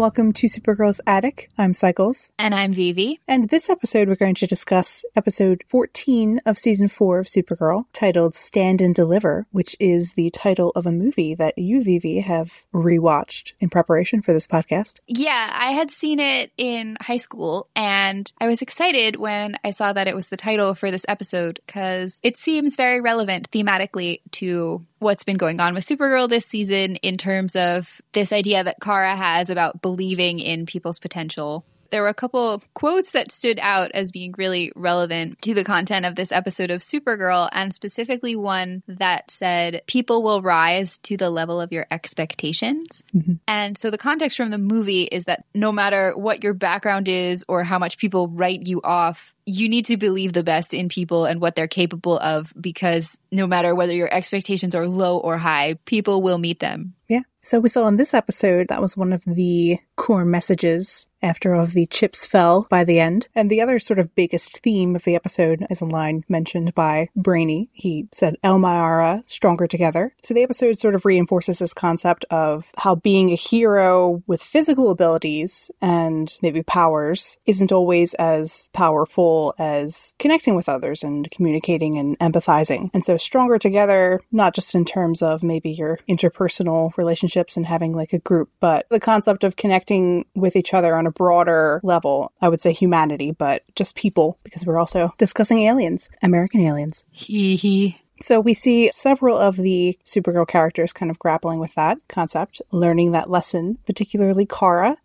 Welcome to Supergirl's Attic. I'm Cycles. And I'm Vivi. And this episode, we're going to discuss episode 14 of season 4 of Supergirl, titled Stand and Deliver, which is the title of a movie that you, Vivi, have rewatched in preparation for this podcast. Yeah, I had seen it in high school, and I was excited when I saw that it was the title for this episode because it seems very relevant thematically to what's been going on with Supergirl this season in terms of this idea that Kara has about believing in people's potential there were a couple quotes that stood out as being really relevant to the content of this episode of Supergirl, and specifically one that said, People will rise to the level of your expectations. Mm-hmm. And so the context from the movie is that no matter what your background is or how much people write you off, you need to believe the best in people and what they're capable of because no matter whether your expectations are low or high, people will meet them. Yeah. So we saw in this episode that was one of the core messages after all of the chips fell by the end. And the other sort of biggest theme of the episode is a line mentioned by Brainy. He said, El stronger together. So the episode sort of reinforces this concept of how being a hero with physical abilities and maybe powers isn't always as powerful as connecting with others and communicating and empathizing. And so stronger together, not just in terms of maybe your interpersonal relationships and having like a group, but the concept of connecting with each other on a broader level. I would say humanity, but just people, because we're also discussing aliens, American aliens. Hee hee. So we see several of the Supergirl characters kind of grappling with that concept, learning that lesson, particularly Kara.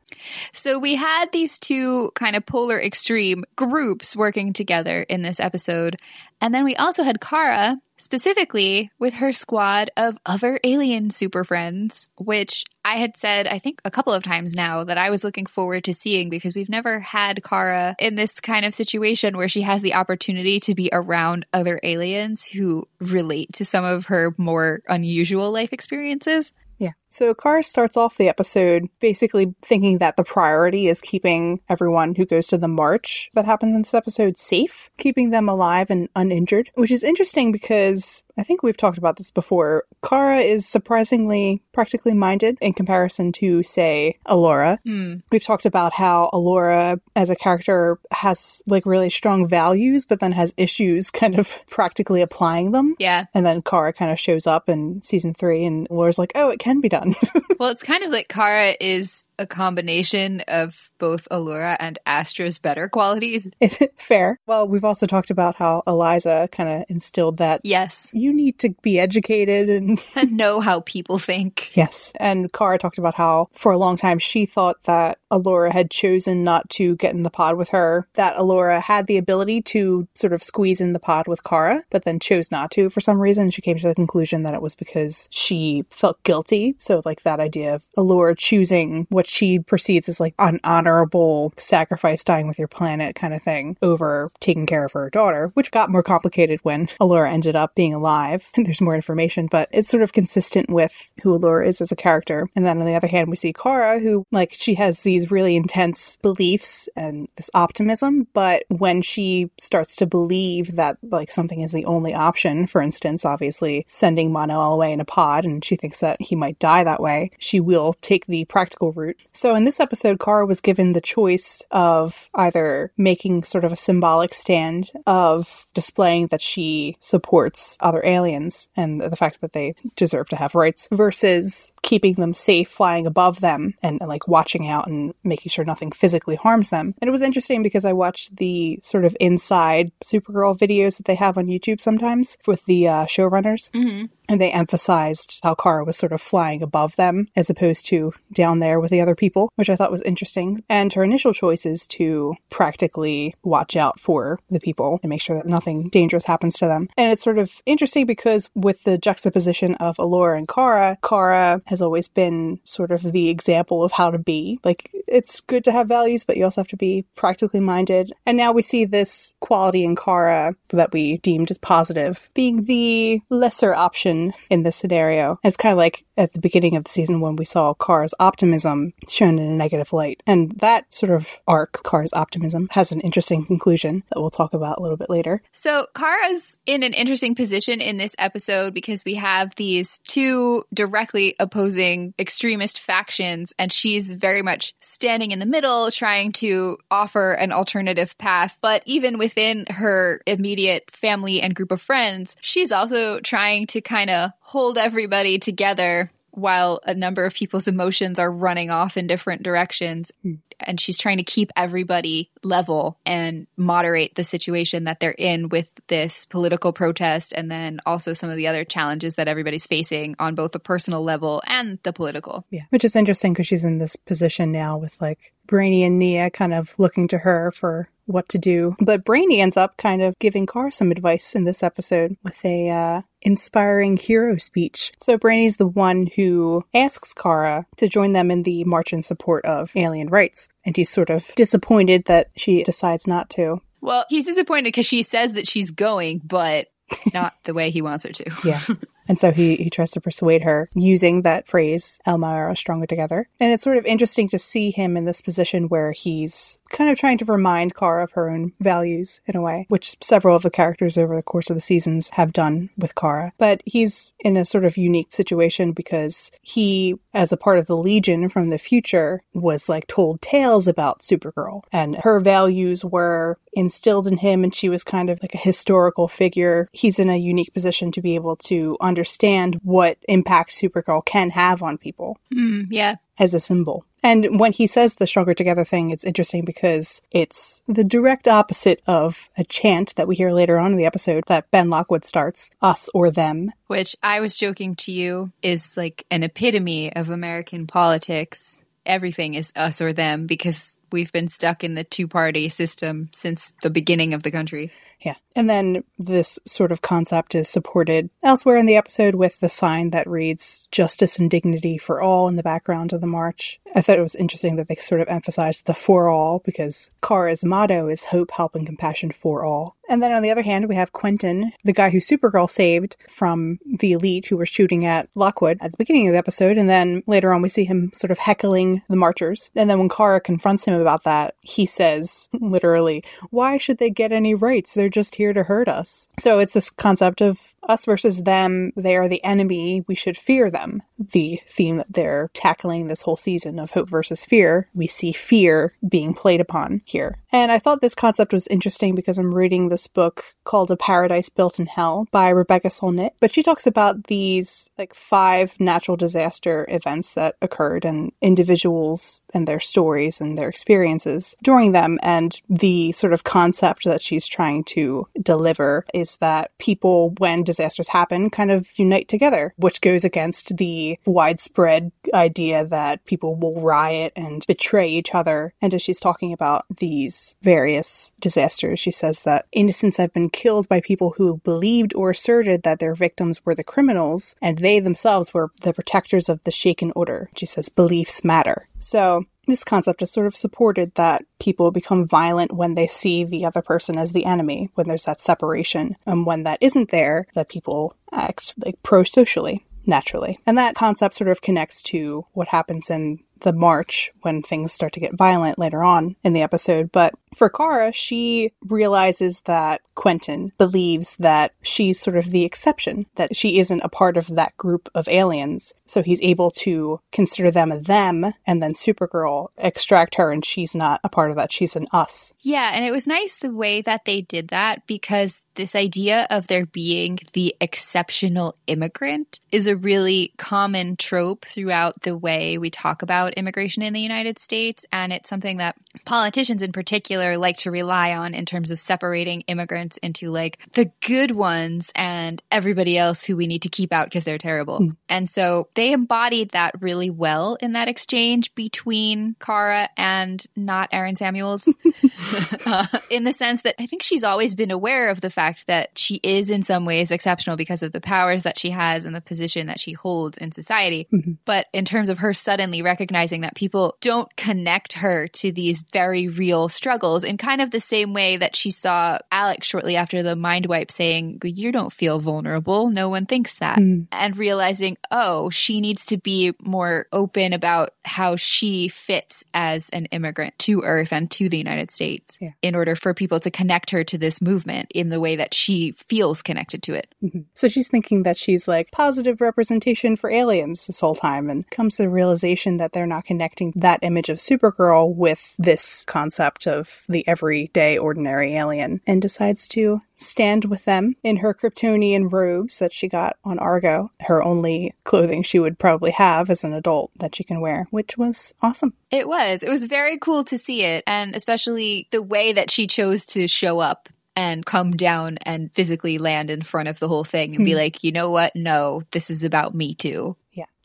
So we had these two kind of polar extreme groups working together in this episode. And then we also had Kara, specifically with her squad of other alien super friends, which I had said, I think, a couple of times now that I was looking forward to seeing because we've never had Kara in this kind of situation where she has the opportunity to be around other aliens who relate to some of her more unusual life experiences. Yeah. So Kara starts off the episode basically thinking that the priority is keeping everyone who goes to the march that happens in this episode safe, keeping them alive and uninjured, which is interesting because I think we've talked about this before. Kara is surprisingly practically minded in comparison to, say, Alura. Mm. We've talked about how Alura as a character has like really strong values, but then has issues kind of practically applying them. Yeah. And then Kara kind of shows up in season three and Alura's like, oh, it can be done. well, it's kind of like Kara is a combination of both Alura and Astra's better qualities. Fair. Well, we've also talked about how Eliza kind of instilled that. Yes. You need to be educated and, and know how people think. Yes. And Kara talked about how for a long time she thought that Alura had chosen not to get in the pod with her, that Alura had the ability to sort of squeeze in the pod with Kara, but then chose not to for some reason. She came to the conclusion that it was because she felt guilty. So, like that idea of Alura choosing what she perceives as like an honorable sacrifice dying with your planet kind of thing over taking care of her daughter, which got more complicated when Alura ended up being alive. There's more information, but it's sort of consistent with who Alura is as a character. And then on the other hand, we see Kara, who, like, she has these really intense beliefs and this optimism, but when she starts to believe that, like, something is the only option, for instance, obviously sending Mon-El away in a pod, and she thinks that he might die that way, she will take the practical route. So in this episode, Kara was given the choice of either making sort of a symbolic stand of displaying that she supports other aliens and the fact that they deserve to have rights versus keeping them safe flying above them and, and, like watching out and making sure nothing physically harms them. And it was interesting because I watched the sort of inside Supergirl videos that they have on YouTube sometimes with the uh, showrunners. Mm-hmm. And they emphasized how Kara was sort of flying above them as opposed to down there with the other people, which I thought was interesting. And her initial choice is to practically watch out for the people and make sure that nothing dangerous happens to them. And it's sort of interesting because with the juxtaposition of Alura and Kara, Kara has always been sort of the example of how to be. Like, it's good to have values, but you also have to be practically minded. And now we see this quality in Kara that we deemed as positive being the lesser option in this scenario. It's kind of like at the beginning of the season when we saw Kara's optimism shown in a negative light. And that sort of arc, Kara's optimism, has an interesting conclusion that we'll talk about a little bit later. So Kara's in an interesting position in this episode because we have these two directly opposing opposing extremist factions. And she's very much standing in the middle, trying to offer an alternative path. But even within her immediate family and group of friends, she's also trying to kind of hold everybody together while a number of people's emotions are running off in different directions. Mm. And she's trying to keep everybody level and moderate the situation that they're in with this political protest and then also some of the other challenges that everybody's facing on both the personal level and the political. Yeah. Which is interesting because she's in this position now with like Brainy and Nia kind of looking to her for what to do. But Brainy ends up kind of giving Kara some advice in this episode with a uh, inspiring hero speech. So Brainy's the one who asks Kara to join them in the march in support of alien rights, and he's sort of disappointed that she decides not to. Well, he's disappointed because she says that she's going, but not the way he wants her to. yeah. And so he, he tries to persuade her using that phrase, El Mayarah stronger together. And it's sort of interesting to see him in this position where he's kind of trying to remind Kara of her own values in a way, which several of the characters over the course of the seasons have done with Kara. But he's in a sort of unique situation because he, as a part of the Legion from the future, was like told tales about Supergirl and her values were instilled in him and she was kind of like a historical figure. He's in a unique position to be able to understand what impact Supergirl can have on people. Mm, yeah. As a symbol. And when he says the stronger together thing, it's interesting because it's the direct opposite of a chant that we hear later on in the episode that Ben Lockwood starts, us or them. Which I was joking to you is like an epitome of American politics everything is us or them because we've been stuck in the two party system since the beginning of the country. Yeah. And then this sort of concept is supported elsewhere in the episode with the sign that reads justice and dignity for all in the background of the march. I thought it was interesting that they sort of emphasized the for all because Kara's motto is hope, help, and compassion for all. And then on the other hand, we have Quentin, the guy who Supergirl saved from the elite who were shooting at Lockwood at the beginning of the episode. And then later on, we see him sort of heckling the marchers. And then when Kara confronts him about that, he says, literally, why should they get any rights? They're just here to hurt us. So it's this concept of us versus them. They are the enemy. We should fear them. The theme that they're tackling this whole season of hope versus fear. We see fear being played upon here. And I thought this concept was interesting because I'm reading this book called A Paradise Built in Hell by Rebecca Solnit. But she talks about these like five natural disaster events that occurred and individuals and their stories and their experiences during them. And the sort of concept that she's trying to deliver is that people, when disasters happen, kind of unite together, which goes against the widespread idea that people will riot and betray each other. And as she's talking about these various disasters, she says that innocents have been killed by people who believed or asserted that their victims were the criminals and they themselves were the protectors of the shaken order. She says beliefs matter. So this concept is sort of supported that people become violent when they see the other person as the enemy, when there's that separation. And when that isn't there, that people act like pro socially naturally. And that concept sort of connects to what happens in the march when things start to get violent later on in the episode. But for Kara, she realizes that Quentin believes that she's sort of the exception, that she isn't a part of that group of aliens. So he's able to consider them a them and then Supergirl extract her and she's not a part of that. She's an us. Yeah. And it was nice the way that they did that because this idea of there being the exceptional immigrant is a really common trope throughout the way we talk about immigration in the United States. And it's something that politicians in particular like to rely on in terms of separating immigrants into like the good ones and everybody else who we need to keep out because they're terrible. Mm. And so they embodied that really well in that exchange between Kara and not Aaron Samuels, uh, in the sense that I think she's always been aware of the fact that she is in some ways exceptional because of the powers that she has and the position that she holds in society. Mm-hmm. But in terms of her suddenly recognizing that people don't connect her to these very real struggles in kind of the same way that she saw Alex shortly after the mind wipe saying, You don't feel vulnerable. No one thinks that. Mm. And realizing, oh, she needs to be more open about how she fits as an immigrant to Earth and to the United States yeah. in order for people to connect her to this movement in the way that she feels connected to it. Mm-hmm. So she's thinking that she's like positive representation for aliens this whole time and comes to the realization that they're not connecting that image of Supergirl with this concept of the everyday ordinary alien and decides to stand with them in her Kryptonian robes that she got on Argo, her only clothing she would probably have as an adult that she can wear, which was awesome. It was. It was very cool to see it, and especially the way that she chose to show up and come down and physically land in front of the whole thing and be hmm. like, you know what? No, this is about me too.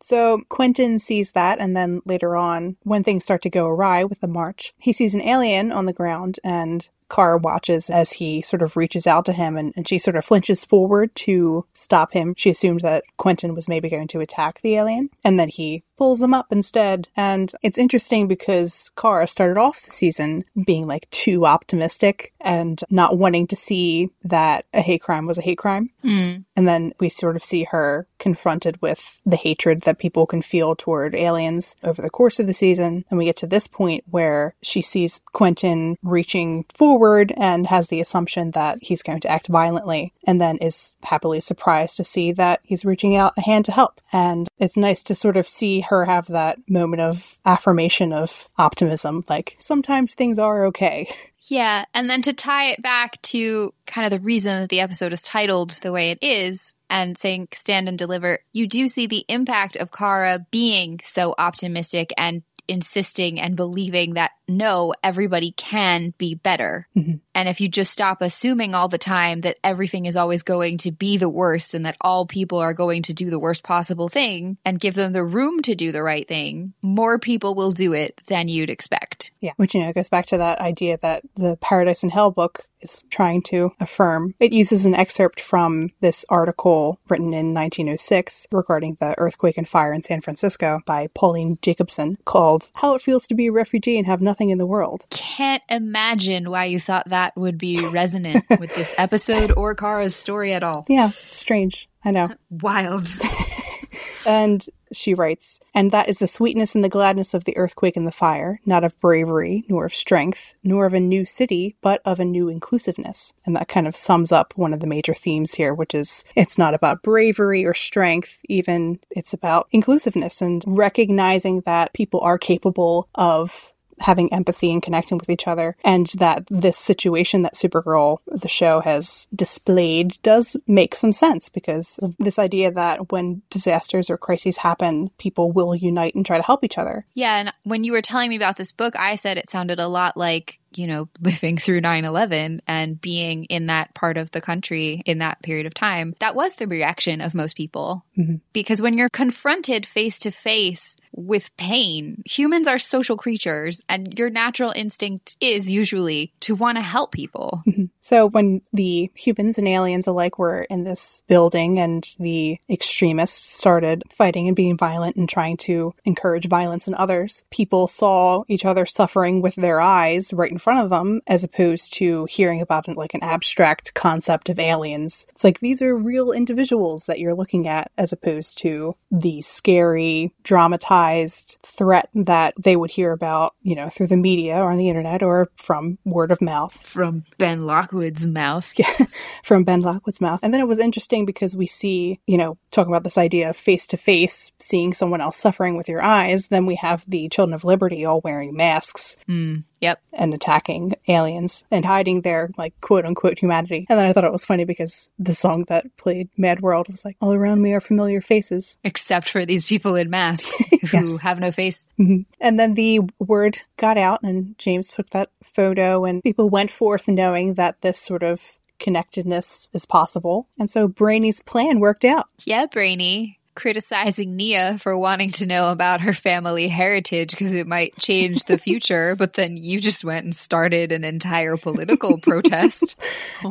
So Quentin sees that, and then later on, when things start to go awry with the march, he sees an alien on the ground and Kara watches as he sort of reaches out to him and, and, she sort of flinches forward to stop him. She assumed that Quentin was maybe going to attack the alien, and then he pulls him up instead. And it's interesting because Kara started off the season being like too optimistic and not wanting to see that a hate crime was a hate crime. Mm. And then we sort of see her confronted with the hatred that people can feel toward aliens over the course of the season. And we get to this point where she sees Quentin reaching forward forward and has the assumption that he's going to act violently, and then is happily surprised to see that he's reaching out a hand to help. And it's nice to sort of see her have that moment of affirmation of optimism, like sometimes things are okay. Yeah, and then to tie it back to kind of the reason that the episode is titled the way it is, and saying stand and deliver, you do see the impact of Kara being so optimistic and insisting and believing that no, everybody can be better. Mm-hmm. And if you just stop assuming all the time that everything is always going to be the worst and that all people are going to do the worst possible thing and give them the room to do the right thing, more people will do it than you'd expect. Yeah. Which, you know, goes back to that idea that the Paradise and Hell book is trying to affirm. It uses an excerpt from this article written in 1906 regarding the earthquake and fire in San Francisco by Pauline Jacobson called How It Feels to Be a Refugee and Have Nothing in the World. Can't imagine why you thought that would be resonant with this episode or Kara's story at all. Yeah, strange. I know. Wild. and she writes, and that is the sweetness and the gladness of the earthquake and the fire, not of bravery, nor of strength, nor of a new city, but of a new inclusiveness. And that kind of sums up one of the major themes here, which is it's not about bravery or strength, even it's about inclusiveness and recognizing that people are capable of having empathy and connecting with each other. And that this situation that Supergirl, the show, has displayed does make some sense because of this idea that when disasters or crises happen, people will unite and try to help each other. Yeah. And when you were telling me about this book, I said it sounded a lot like you know, living through 9 11 and being in that part of the country in that period of time, that was the reaction of most people. Mm-hmm. Because when you're confronted face to face with pain, humans are social creatures, and your natural instinct is usually to want to help people. Mm-hmm. So when the humans and aliens alike were in this building and the extremists started fighting and being violent and trying to encourage violence in others, people saw each other suffering with their eyes right in front of them as opposed to hearing about like an abstract concept of aliens. It's like these are real individuals that you're looking at as opposed to the scary, dramatized threat that they would hear about, you know, through the media or on the internet or from word of mouth. From Ben Lockwood's mouth. Yeah, from Ben Lockwood's mouth. And then it was interesting because we see, you know, talking about this idea of face to face, seeing someone else suffering with your eyes. Then we have the Children of Liberty all wearing masks. Mm. Yep. And attacking aliens and hiding their like quote unquote humanity. And then I thought it was funny because the song that played Mad World was like, all around me are familiar faces. Except for these people in masks who yes. have no face. Mm-hmm. And then the word got out and James took that photo and people went forth knowing that this sort of connectedness is possible. And so Brainy's plan worked out. Yeah, Brainy criticizing Nia for wanting to know about her family heritage because it might change the future, but then you just went and started an entire political protest.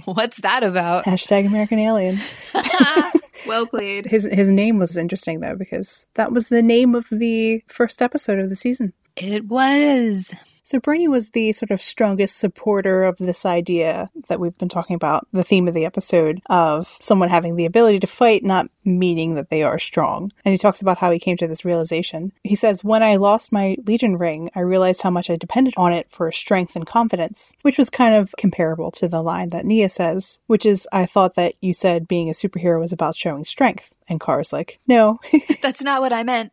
What's that about? Hashtag American Alien. well played. His his name was interesting though because that was the name of the first episode of the season. It was. So Brainy was the sort of strongest supporter of this idea that we've been talking about, the theme of the episode of someone having the ability to fight, not meaning that they are strong. And he talks about how he came to this realization. He says, When I lost my Legion ring, I realized how much I depended on it for strength and confidence, which was kind of comparable to the line that Nia says, which is, I thought that you said being a superhero was about showing strength. And Kara's like, no. That's not what I meant.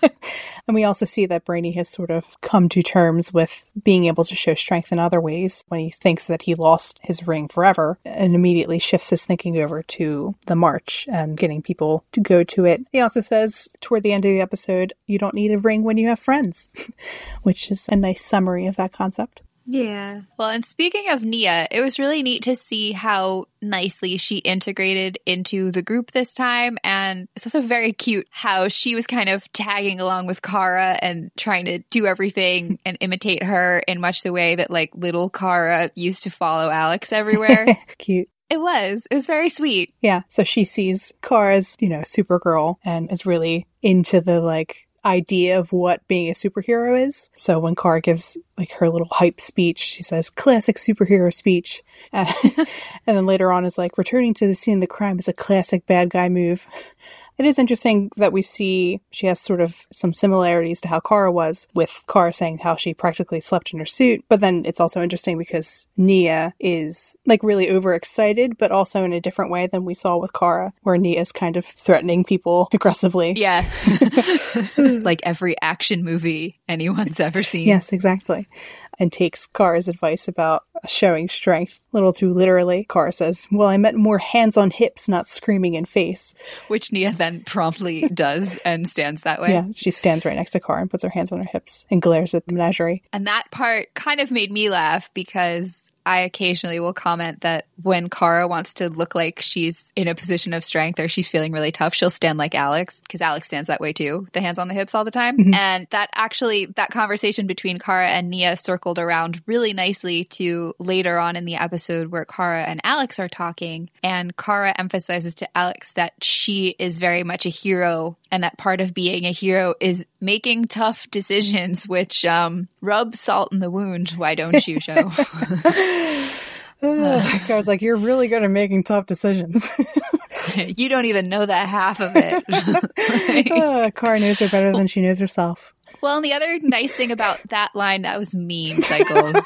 and we also see that Brainy has sort of come to terms with being able to show strength in other ways when he thinks that he lost his ring forever and immediately shifts his thinking over to the march and getting people to go to it. He also says toward the end of the episode, you don't need a ring when you have friends, which is a nice summary of that concept. Yeah. Well, and speaking of Nia, it was really neat to see how nicely she integrated into the group this time. And it's also very cute how she was kind of tagging along with Kara and trying to do everything and imitate her in much the way that like little Kara used to follow Alex everywhere. cute. It was. It was very sweet. Yeah. So she sees Kara's, you know, Supergirl and is really into the like idea of what being a superhero is. So when Kara gives like her little hype speech, she says classic superhero speech. Uh, and then later on is like returning to the scene of the crime is a classic bad guy move. It is interesting that we see she has sort of some similarities to how Kara was, with Kara saying how she practically slept in her suit. But then it's also interesting because Nia is like really overexcited, but also in a different way than we saw with Kara, where Nia is kind of threatening people aggressively. Yeah. like every action movie anyone's ever seen. Yes, exactly and takes Kara's advice about showing strength little too literally. Kara says, Well, I meant more hands on hips, not screaming in face. Which Nia then promptly does and stands that way. Yeah, she stands right next to Kara and puts her hands on her hips and glares at the menagerie. And that part kind of made me laugh because I occasionally will comment that when Kara wants to look like she's in a position of strength or she's feeling really tough, she'll stand like Alex because Alex stands that way too, the hands on the hips all the time. Mm-hmm. And that actually, that conversation between Kara and Nia circled around really nicely to later on in the episode where Kara and Alex are talking. And Kara emphasizes to Alex that she is very much a hero and that part of being a hero is making tough decisions, which um, rub salt in the wound. Why don't you, show? I was like, you're really good at making tough decisions. you don't even know that half of it. uh, Kara knows her better than she knows herself. Well, and the other nice thing about that line, that was mean, Cycles.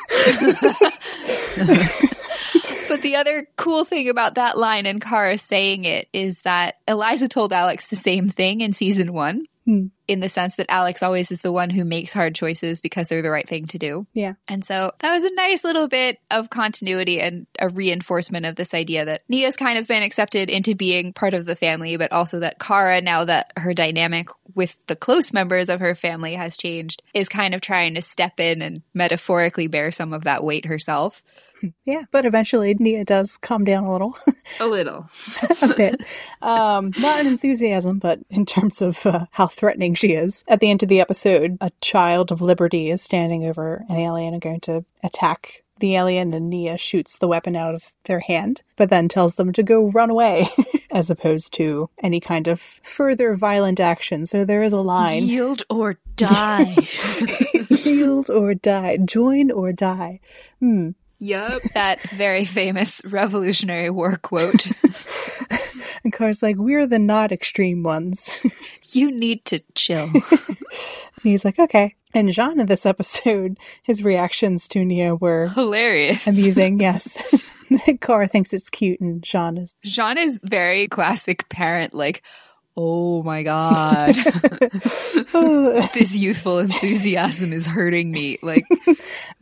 But the other cool thing about that line and Kara saying it is that Eliza told Alex the same thing in season one. Hmm. In the sense that Alex always is the one who makes hard choices because they're the right thing to do. Yeah. And so that was a nice little bit of continuity and a reinforcement of this idea that Nia's kind of been accepted into being part of the family, but also that Kara, now that her dynamic with the close members of her family has changed, is kind of trying to step in and metaphorically bear some of that weight herself. Yeah, but eventually Nia does calm down a little. a little. a bit. Um, not in enthusiasm, but in terms of uh, how threatening she is. At the end of the episode, a child of liberty is standing over an alien and going to attack the alien and Nia shoots the weapon out of their hand, but then tells them to go run away, as opposed to any kind of further violent action. So there is a line. Yield or die. Yield or die. Join or die. Hmm. Yup, that very famous Revolutionary War quote. and Kara's like, we're the not extreme ones. you need to chill. he's like, okay. And Jean in this episode, his reactions to Nia were hilarious. Amusing, yes. Kara thinks it's cute and Jean is Jean is very classic parent, like, oh my god. This youthful enthusiasm is hurting me. Like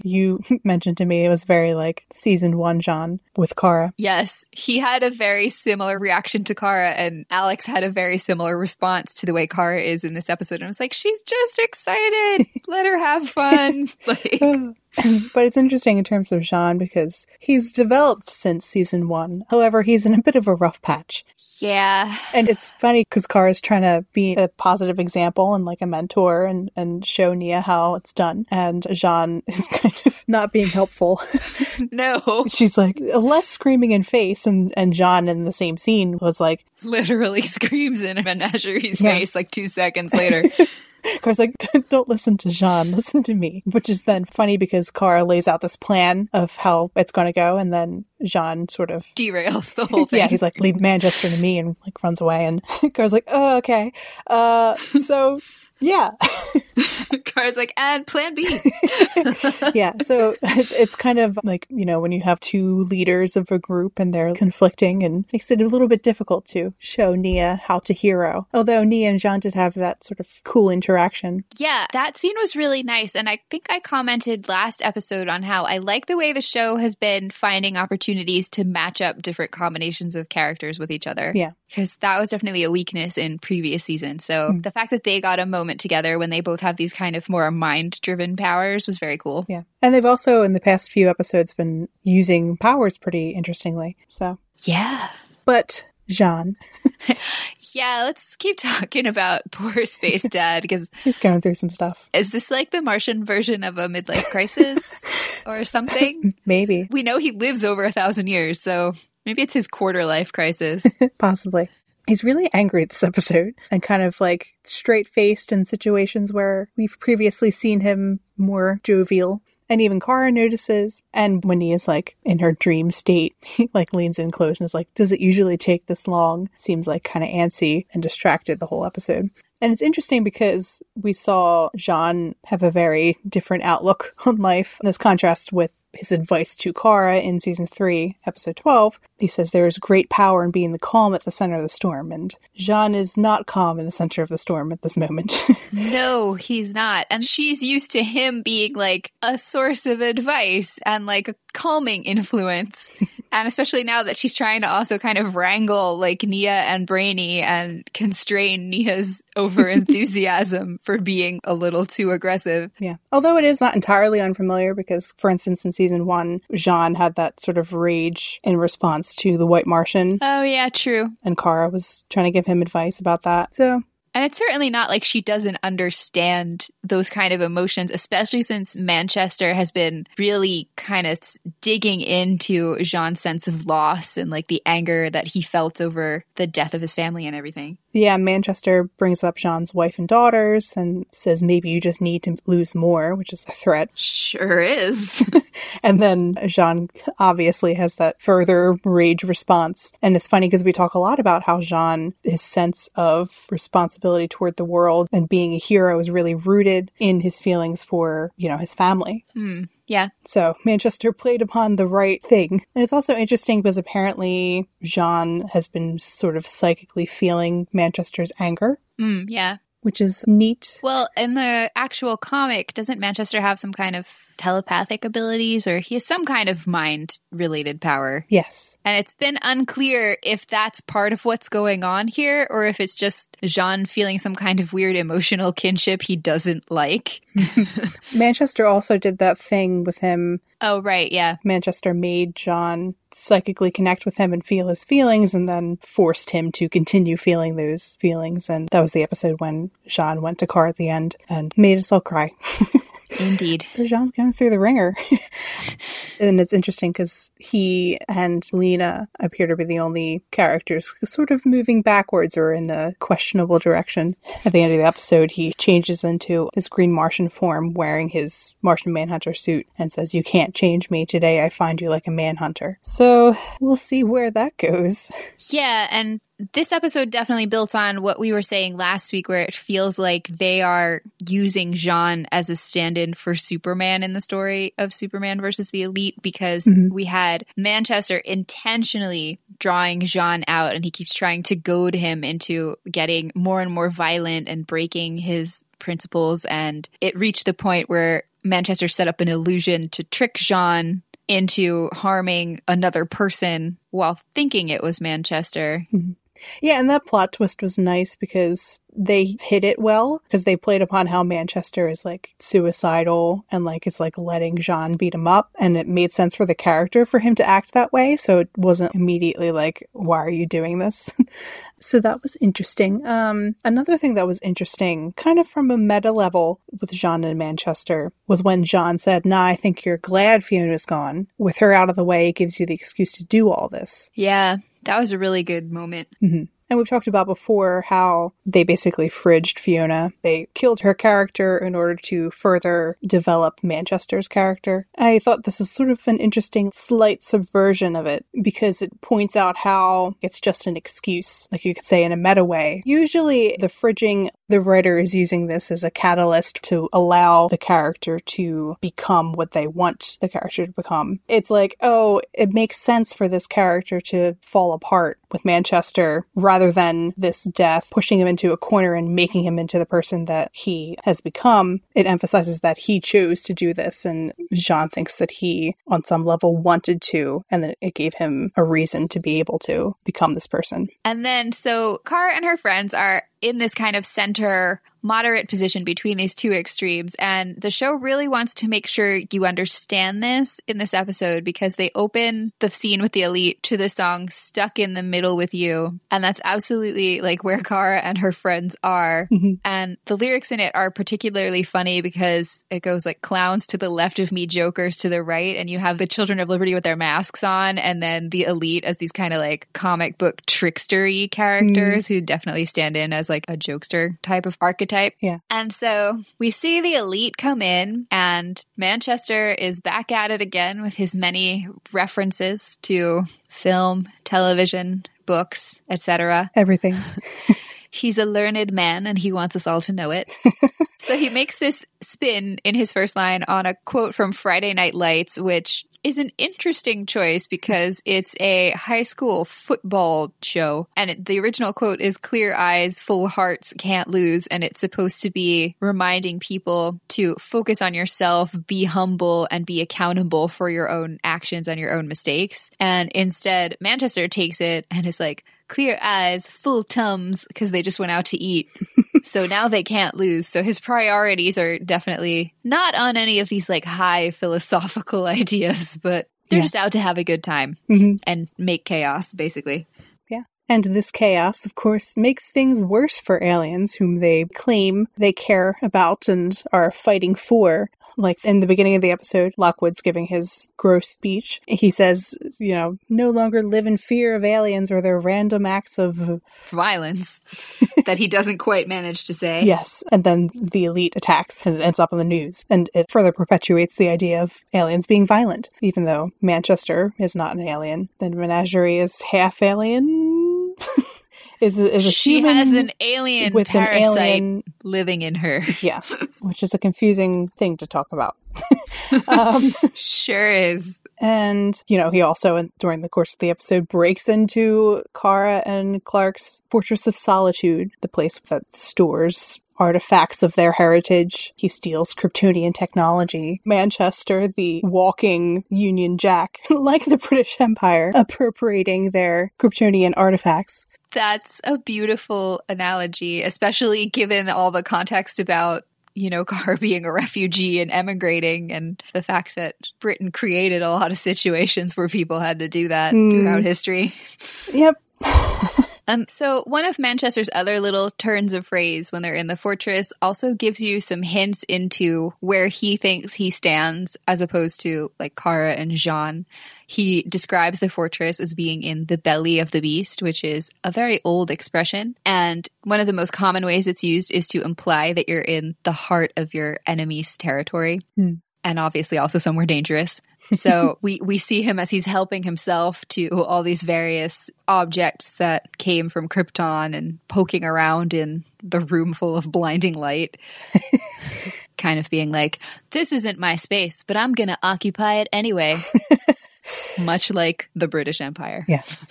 you mentioned to me it was very like season one john with kara. yes he had a very similar reaction to kara and alex had a very similar response to the way kara is in this episode. And was like she's just excited. Let her have fun. Like but it's interesting in terms of Sean because he's developed since season one. However, he's in a bit of a rough patch. Yeah. And it's funny because Car is trying to be a positive example and like a mentor and, and show Nia how it's done. And Jean is kind of not being helpful. no. She's like less screaming in face and, and Jean in the same scene was like literally screams in Menagerie's yeah. face like two seconds later. Kara's like, don't listen to Jean, listen to me. Which is then funny because Kara lays out this plan of how it's going to go, and then Jean sort of derails the whole thing. yeah, he's like, leave Manchester to me, and like runs away. And Kara's like, oh, okay. Uh, so yeah. Kara's like, and plan B. yeah. So it's kind of like, you know, when you have two leaders of a group and they're conflicting and makes it a little bit difficult to show Nia how to hero. Although Nia and Jean did have that sort of cool interaction. Yeah. That scene was really nice. And I think I commented last episode on how I like the way the show has been finding opportunities to match up different combinations of characters with each other. Yeah. Because that was definitely a weakness in previous seasons. So mm. the fact that they got a moment moment together when they both have these kind of more mind driven powers was very cool. Yeah. And they've also, in the past few episodes, been using powers pretty interestingly. So, yeah. But, Jean. yeah, let's keep talking about poor Space Dad because he's going through some stuff. Is this like the Martian version of a midlife crisis or something? Maybe. We know he lives over a thousand years, so maybe it's his quarter life crisis. Possibly he's really angry this episode and kind of like straight faced in situations where we've previously seen him more jovial. And even Kara notices. And when he is like in her dream state, he like leans in close and is like, Does it usually take this long? Seems like kind of antsy and distracted the whole episode. And it's interesting because we saw Jean have a very different outlook on life. This contrast with his advice to Kara in season 3, episode 12. He says there is great power in being the calm at the center of the storm, and Jean is not calm in the center of the storm at this moment. no, he's not. And she's used to him being like a source of advice and like a calming influence. and especially now that she's trying to also kind of wrangle like Nia and Brainy and constrain Nia's over enthusiasm for being a little too aggressive. Yeah. Although it is not entirely unfamiliar because, for instance, in season one, Jean had that sort of rage in response to the White Martian. Oh, yeah, true. And Kara was trying to give him advice about that. So and it's certainly not like she doesn't understand those kind of emotions, especially since Manchester has been really kind of digging into Jean's sense of loss and like the anger that he felt over the death of his family and everything. Yeah, Manchester brings up Jean's wife and daughters and says maybe you just need to lose more, which is a threat. Sure is. and then Jean obviously has that further rage response. And it's funny because we talk a lot about how Jean, his sense of responsibility toward the world and being a hero is really rooted in his feelings for, you know, his family. Mm. Yeah. So Manchester played upon the right thing. And it's also interesting because apparently Jean has been sort of psychically feeling Manchester's anger. Mm, yeah. Which is neat. Well, in the actual comic, doesn't Manchester have some kind of telepathic abilities or he has some kind of mind related power. Yes. And it's been unclear if that's part of what's going on here or if it's just Jean feeling some kind of weird emotional kinship he doesn't like. Manchester also did that thing with him. Oh, right. Yeah. Manchester made Jean psychically connect with him and feel his feelings and then forced him to continue feeling those feelings. And that was the episode when Jean went to Kara at the end and made us all cry. Indeed. so Jean's going through the wringer. and it's interesting because he and Lena appear to be the only characters sort of moving backwards or in a questionable direction. At the end of the episode, he changes into his green Martian form wearing his Martian Manhunter suit and says, You can't change me. Today I find you like a manhunter. So we'll see where that goes. Yeah, and this episode definitely built on what we were saying last week, where it feels like they are using Jean as a stand in for Superman in the story of Superman versus the Elite, because mm-hmm. we had Manchester intentionally drawing Jean out, and he keeps trying to goad him into getting more and more violent and breaking his principles. And it reached the point where Manchester set up an illusion to trick Jean into harming another person while thinking it was Manchester. Mm-hmm. Yeah, and that plot twist was nice because they hit it well because they played upon how Manchester is like suicidal and like it's like letting Jean beat him up. And it made sense for the character for him to act that way. So it wasn't immediately like, why are you doing this? So that was interesting. Um, another thing that was interesting, kind of from a meta level with Jean and Manchester, was when Jean said, Nah, I think you're glad Fiona's gone. With her out of the way, it gives you the excuse to do all this. Yeah, that was a really good moment. Mm-hmm. And we've talked about before how they basically fridged Fiona. They killed her character in order to further develop Manchester's character. I thought this is sort of an interesting slight subversion of it because it points out how it's just an excuse, like you could say in a meta way. Usually the fridging, the writer is using this as a catalyst to allow the character to become what they want the character to become. It's like, oh, it makes sense for this character to fall apart with Manchester rather than this death pushing him into a corner and making him into the person that he has become. It emphasizes that he chose to do this, and Jean thinks that he, on some level, wanted to, and that it gave him a reason to be able to become this person. And then, so Kara and her friends are in this kind of center moderate position between these two extremes. And the show really wants to make sure you understand this in this episode because they open the scene with the elite to the song Stuck in the Middle with You. And that's absolutely like where Kara and her friends are. Mm-hmm. And the lyrics in it are particularly funny because it goes like clowns to the left of me, jokers to the right. And you have the Children of Liberty with their masks on, and then the elite as these kind of like comic book trickstery characters mm-hmm. who definitely stand in as like a jokester type of archetype Yeah. And so we see the elite come in, and Manchester is back at it again with his many references to film, television, books, etc. Everything. He's a learned man and he wants us all to know it. so he makes this spin in his first line on a quote from Friday Night Lights, which is an interesting choice because it's a high school football show. And it, the original quote is clear eyes, full hearts, can't lose. And it's supposed to be reminding people to focus on yourself, be humble, and be accountable for your own actions and your own mistakes. And instead, Manchester takes it and is like, clear eyes, full tums, because they just went out to eat. So now they can't lose. So his priorities are definitely not on any of these like high philosophical ideas, but they're yeah. just out to have a good time mm-hmm. and make chaos, basically. Yeah. And this chaos, of course, makes things worse for aliens whom they claim they care about and are fighting for. Like in the beginning of the episode, Lockwood's giving his gross speech. He says, you know, no longer live in fear of aliens or their random acts of violence that he doesn't quite manage to say. Yes. And then the elite attacks and it ends up on the news. And it further perpetuates the idea of aliens being violent, even though Manchester is not an alien. Then Menagerie is half alien. is a, is a she has an alien with parasite an alien, living in her. yeah, which is a confusing thing to talk about. um, sure is. And, you know, he also, during the course of the episode, breaks into Kara and Clark's Fortress of Solitude, the place that stores artifacts of their heritage. He steals Kryptonian technology. Manchester, the walking Union Jack, like the British Empire, appropriating their Kryptonian artifacts. That's a beautiful analogy, especially given all the context about you know, Kara being a refugee and emigrating, and the fact that Britain created a lot of situations where people had to do that mm. throughout history. Yep. Um, so one of Manchester's other little turns of phrase when they're in the fortress also gives you some hints into where he thinks he stands as opposed to like Kara and Jean. He describes the fortress as being in the belly of the beast, which is a very old expression. And one of the most common ways it's used is to imply that you're in the heart of your enemy's territory. Hmm. And obviously also somewhere dangerous so we we see him as he's helping himself to all these various objects that came from Krypton and poking around in the room full of blinding light. kind of being like, this isn't my space, but I'm going to occupy it anyway. Much like the British Empire. Yes.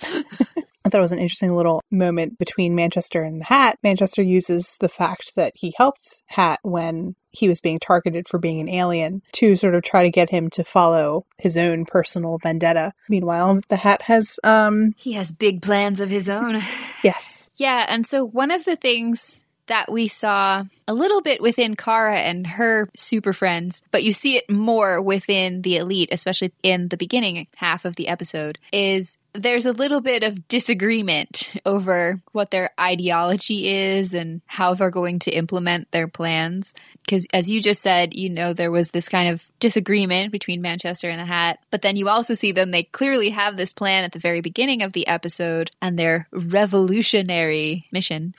I thought it was an interesting little moment between Manchester and the Hat. Manchester uses the fact that he helped Hat when he was being targeted for being an alien to sort of try to get him to follow his own personal vendetta. Meanwhile, the Hat has um he has big plans of his own. yes. Yeah, and so one of the things that we saw a little bit within Kara and her super friends, but you see it more within the elite, especially in the beginning half of the episode, is there's a little bit of disagreement over what their ideology is and how they're going to implement their plans. Because as you just said, you know, there was this kind of disagreement between Manchester and the Hat. But then you also see them, they clearly have this plan at the very beginning of the episode and their revolutionary mission.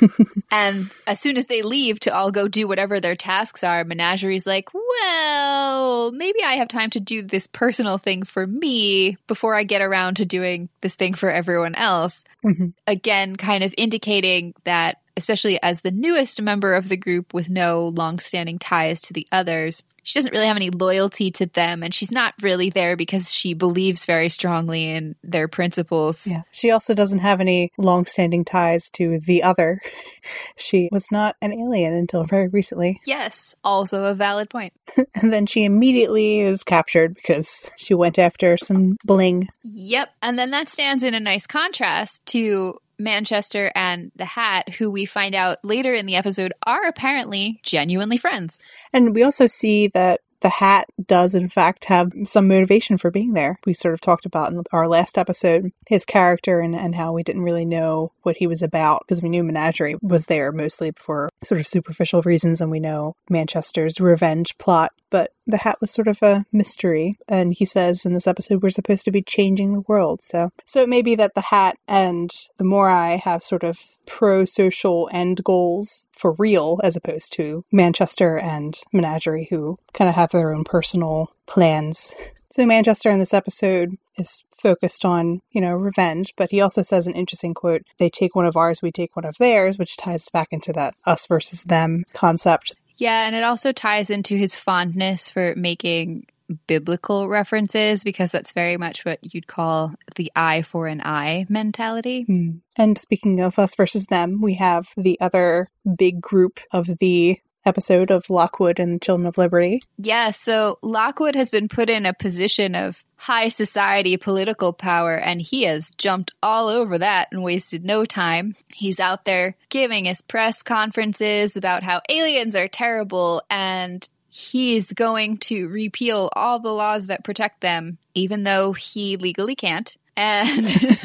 and as soon as they leave to all go do whatever their tasks are, Menagerie's like, well, maybe I have time to do this personal thing for me before I get around to doing this thing for everyone else. Mm-hmm. Again, kind of indicating that especially as the newest member of the group with no long-standing ties to the others, she doesn't really have any loyalty to them and she's not really there because she believes very strongly in their principles. Yeah. She also doesn't have any long-standing ties to the other. she was not an alien until very recently. Yes, also a valid point. and then she immediately is captured because she went after some bling. Yep. And then that stands in a nice contrast to Manchester and the Hat, who we find out later in the episode are apparently genuinely friends. And we also see that the hat does in fact have some motivation for being there. We sort of talked about in our last episode his character and, and how we didn't really know what he was about because we knew Menagerie was there mostly for sort of superficial reasons and we know Manchester's revenge plot but the hat was sort of a mystery. And he says in this episode, we're supposed to be changing the world. So, so it may be that the hat and the Morae have sort of pro social end goals for real, as opposed to Manchester and Menagerie, who kind of have their own personal plans. So Manchester in this episode is focused on, you know, revenge, but he also says an interesting quote, they take one of ours, we take one of theirs, which ties back into that us versus them concept. Yeah, and it also ties into his fondness for making biblical references because that's very much what you'd call the eye for an eye mentality. Mm. And speaking of us versus them, we have the other big group of the episode of Lockwood and Children of Liberty. Yeah, so Lockwood has been put in a position of high society political power, and he has jumped all over that and wasted no time. He's out there giving his press conferences about how aliens are terrible and he's going to repeal all the laws that protect them, even though he legally can't. And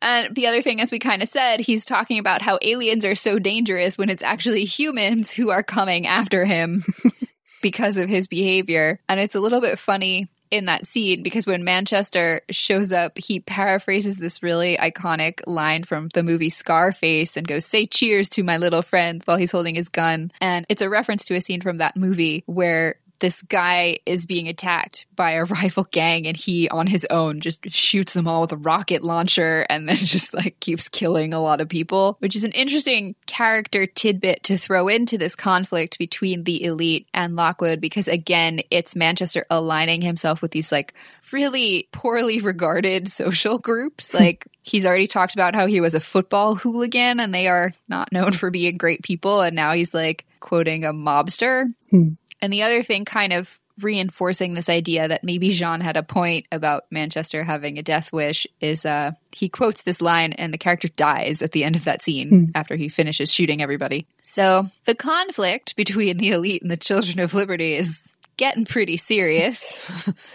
And the other thing, as we kind of said, he's talking about how aliens are so dangerous when it's actually humans who are coming after him because of his behavior. And it's a little bit funny in that scene because when Manchester shows up, he paraphrases this really iconic line from the movie Scarface and goes, Say cheers to my little friend while he's holding his gun. And it's a reference to a scene from that movie where this guy is being attacked by a rival gang and he on his own just shoots them all with a rocket launcher and then just like keeps killing a lot of people, which is an interesting character tidbit to throw into this conflict between the elite and Lockwood because again, it's Manchester aligning himself with these like really poorly regarded social groups. Like he's already talked about how he was a football hooligan and they are not known for being great people and now he's like quoting a mobster. Hmm. And the other thing kind of reinforcing this idea that maybe J'onn had a point about Manchester having a death wish is uh he quotes this line and the character dies at the end of that scene mm. after he finishes shooting everybody. So the conflict between the elite and the children of liberty is getting pretty serious.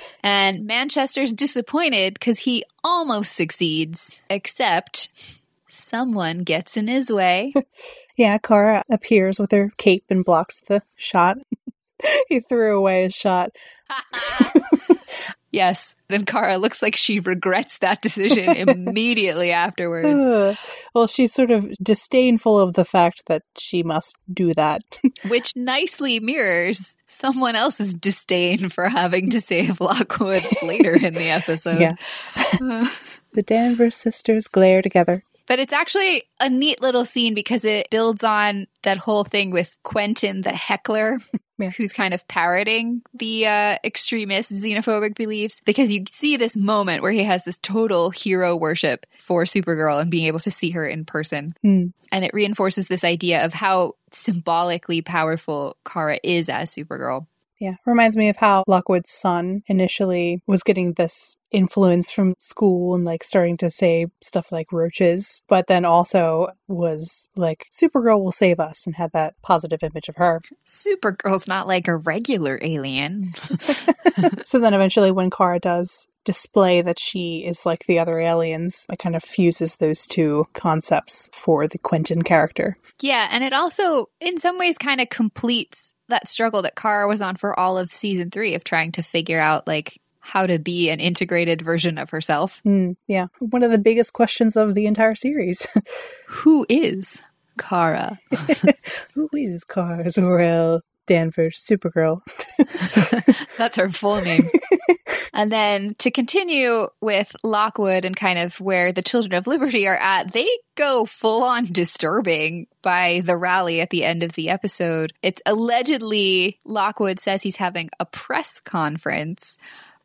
and Manchester's disappointed because he almost succeeds, except someone gets in his way. yeah, Kara appears with her cape and blocks the shot. he threw away his shot. yes. Then Kara looks like she regrets that decision immediately afterwards. well, she's sort of disdainful of the fact that she must do that. Which nicely mirrors someone else's disdain for having to save Lockwood later in the episode. Yeah. the Danvers sisters glare together. But it's actually a neat little scene because it builds on that whole thing with Quentin the heckler. Yeah. Who's kind of parroting the uh, extremist xenophobic beliefs because you see this moment where he has this total hero worship for Supergirl and being able to see her in person. Mm. And it reinforces this idea of how symbolically powerful Kara is as Supergirl. Yeah. Reminds me of how Lockwood's son initially was getting this influence from school and like starting to say stuff like roaches, but then also was like, Supergirl will save us and had that positive image of her. Supergirl's not like a regular alien. so then eventually, when Kara does display that she is like the other aliens, it kind of fuses those two concepts for the Quentin character. Yeah, and it also, in some ways, kind of completes that struggle that Kara was on for all of season three of trying to figure out like how to be an integrated version of herself. Mm, yeah, one of the biggest questions of the entire series. Who is Kara? Who is Kara Zor-El Danvers, Supergirl? That's her full name. And then to continue with Lockwood and kind of where the Children of Liberty are at, they go full on disturbing by the rally at the end of the episode. It's allegedly Lockwood says he's having a press conference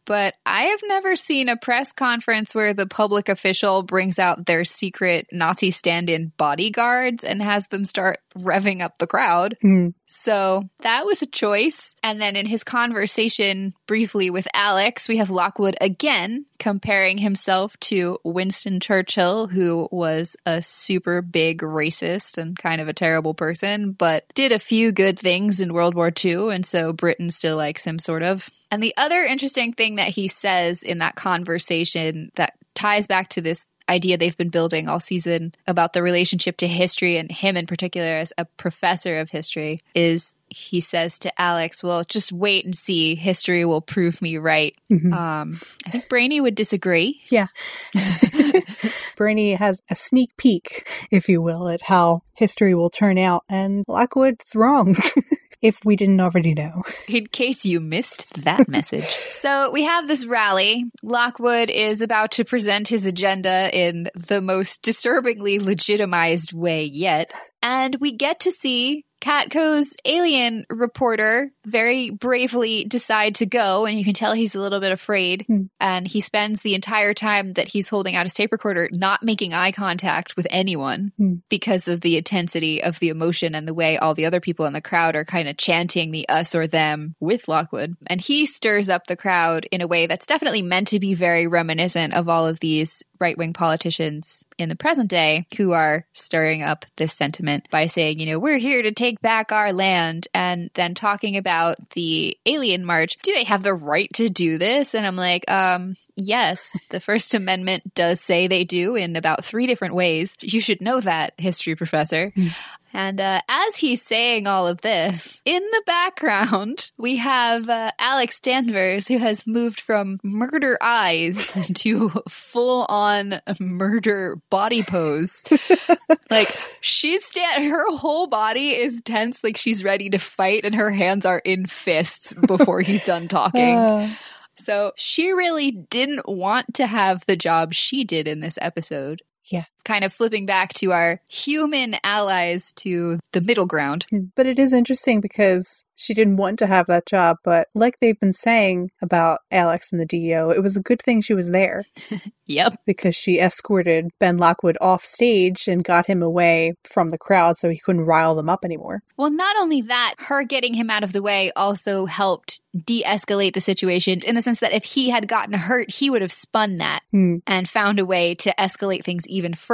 but I have never seen a press conference where the public official brings out their secret Nazi stand in bodyguards and has them start revving up the crowd. Mm. So that was a choice. And then in his conversation briefly with Alex, we have Lockwood again comparing himself to Winston Churchill, who was a super big racist and kind of a terrible person, but did a few good things in World War II. And so Britain still likes him, sort of. And the other interesting thing that he says in that conversation that ties back to this idea they've been building all season about the relationship to history and him in particular as a professor of history is he says to Alex, Well, just wait and see. History will prove me right. Mhm. Um, I think Brainy would disagree. Yeah. Brainy has a sneak peek, if you will, at how history will turn out, and Lockwood's wrong. if we didn't already know. in case you missed that message. so we have this rally. Lockwood is about to present his agenda in the most disturbingly legitimized way yet. And we get to see Catco's alien reporter very bravely decide to go, and you can tell he's a little bit afraid. Hmm. And he spends the entire time that he's holding out his tape recorder not making eye contact with anyone Hmm. because of the intensity of the emotion and the way all the other people in the crowd are kind of chanting the us or them with Lockwood. And he stirs up the crowd in a way that's definitely meant to be very reminiscent of all of these right wing politicians in the present day who are stirring up this sentiment by saying, you know, we're here to take back our land and then talking about the alien march. Do they have the right to do this? And I'm like, um, Yes, the First Amendment does say they do in about three different ways. You should know that, history professor. And uh, as he's saying all of this, in the background, we have uh, Alex Danvers, who has moved from murder eyes to full on murder body pose. like, she's stand, her whole body is tense, like she's ready to fight, and her hands are in fists before he's done talking. Uh, So she really didn't want to have the job she did in this episode. Yeah. Kind of flipping back to our human allies to the middle ground. but it is interesting because she didn't want to have that job, but like they've been saying about Alex and the DEO, it was a good thing she was there Yep. because she escorted Ben Lockwood off stage and got him away from the crowd so he couldn't rile them up anymore. Well, not only that, her getting him out of the way also helped de escalate the situation in the sense that if he had gotten hurt, he would have spun that Hmm. and found a way to escalate things even further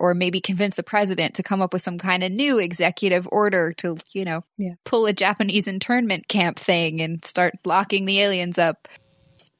or maybe convince the president to come up with some kind of new executive order to, you know, Yeah. pull a Japanese internment camp thing and start locking the aliens up.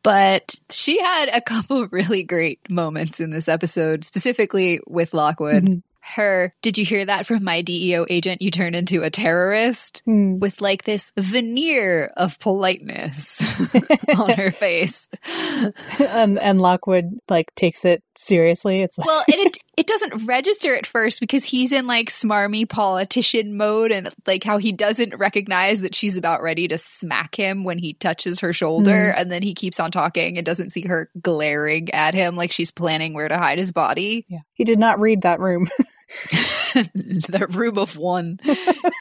But she had a couple really great moments in this episode, specifically with Lockwood. Mhm. Her, did you hear that from my DEO agent? You turn into a terrorist Hmm. with like this veneer of politeness on her face. and, and Lockwood like takes it seriously. It's like, Well, and it it doesn't register at first because he's in like smarmy politician mode and like how he doesn't recognize that she's about ready to smack him when he touches her shoulder and then he keeps on talking and doesn't see her glaring at him like she's planning where to hide his body. yeah, he did not read that room. the room of one.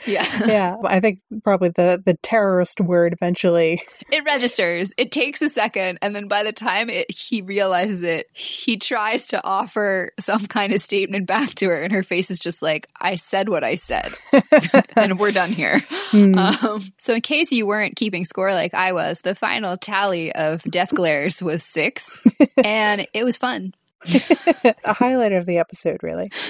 Yeah. yeah. I think probably the, the terrorist word eventually. It registers. It takes a second. And then by the time it, he realizes it, he tries to offer some kind of statement back to her. And her face is just like, I said what I said. and we're done here. Mm. Um, so, in case you weren't keeping score like I was, the final tally of death glares was six. and it was fun. a highlight of the episode, really.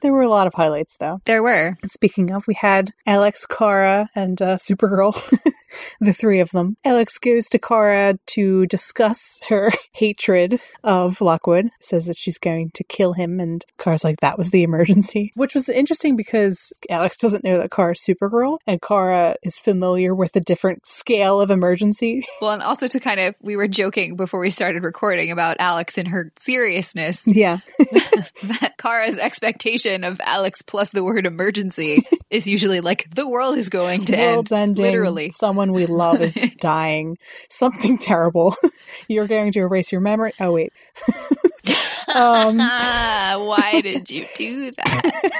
There were a lot of highlights, though. There were. And speaking of, we had Alex, Kara, and uh, Supergirl, the three of them. Alex goes to Kara to discuss her hatred of Lockwood, says that she's going to kill him, and Kara's like, that was the emergency. Which was interesting because Alex doesn't know that Kara's Supergirl, and Kara is familiar with a different scale of emergency. Well, and also to kind of, we were joking before we started recording about Alex and her seriousness. Yeah. that Kara's expectation of Alex plus the word emergency is usually like the world is going to World's end. Ending. Literally. Someone we love is dying. Something terrible. You're going to erase your memory. Oh, wait. um, why did you do that?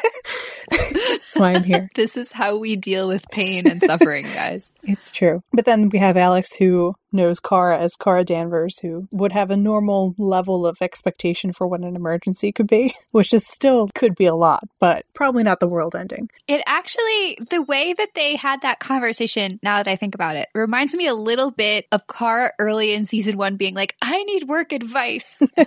That's why I'm here. this is how we deal with pain and suffering, guys. It's true. But then we have Alex who knows Kara as Kara Danvers, who would have a normal level of expectation for what an emergency could be, which is still could be a lot, but probably not the world ending. It actually, the way that they had that conversation, now that I think about it, reminds me a little bit of Kara early in season one being like, I need work advice.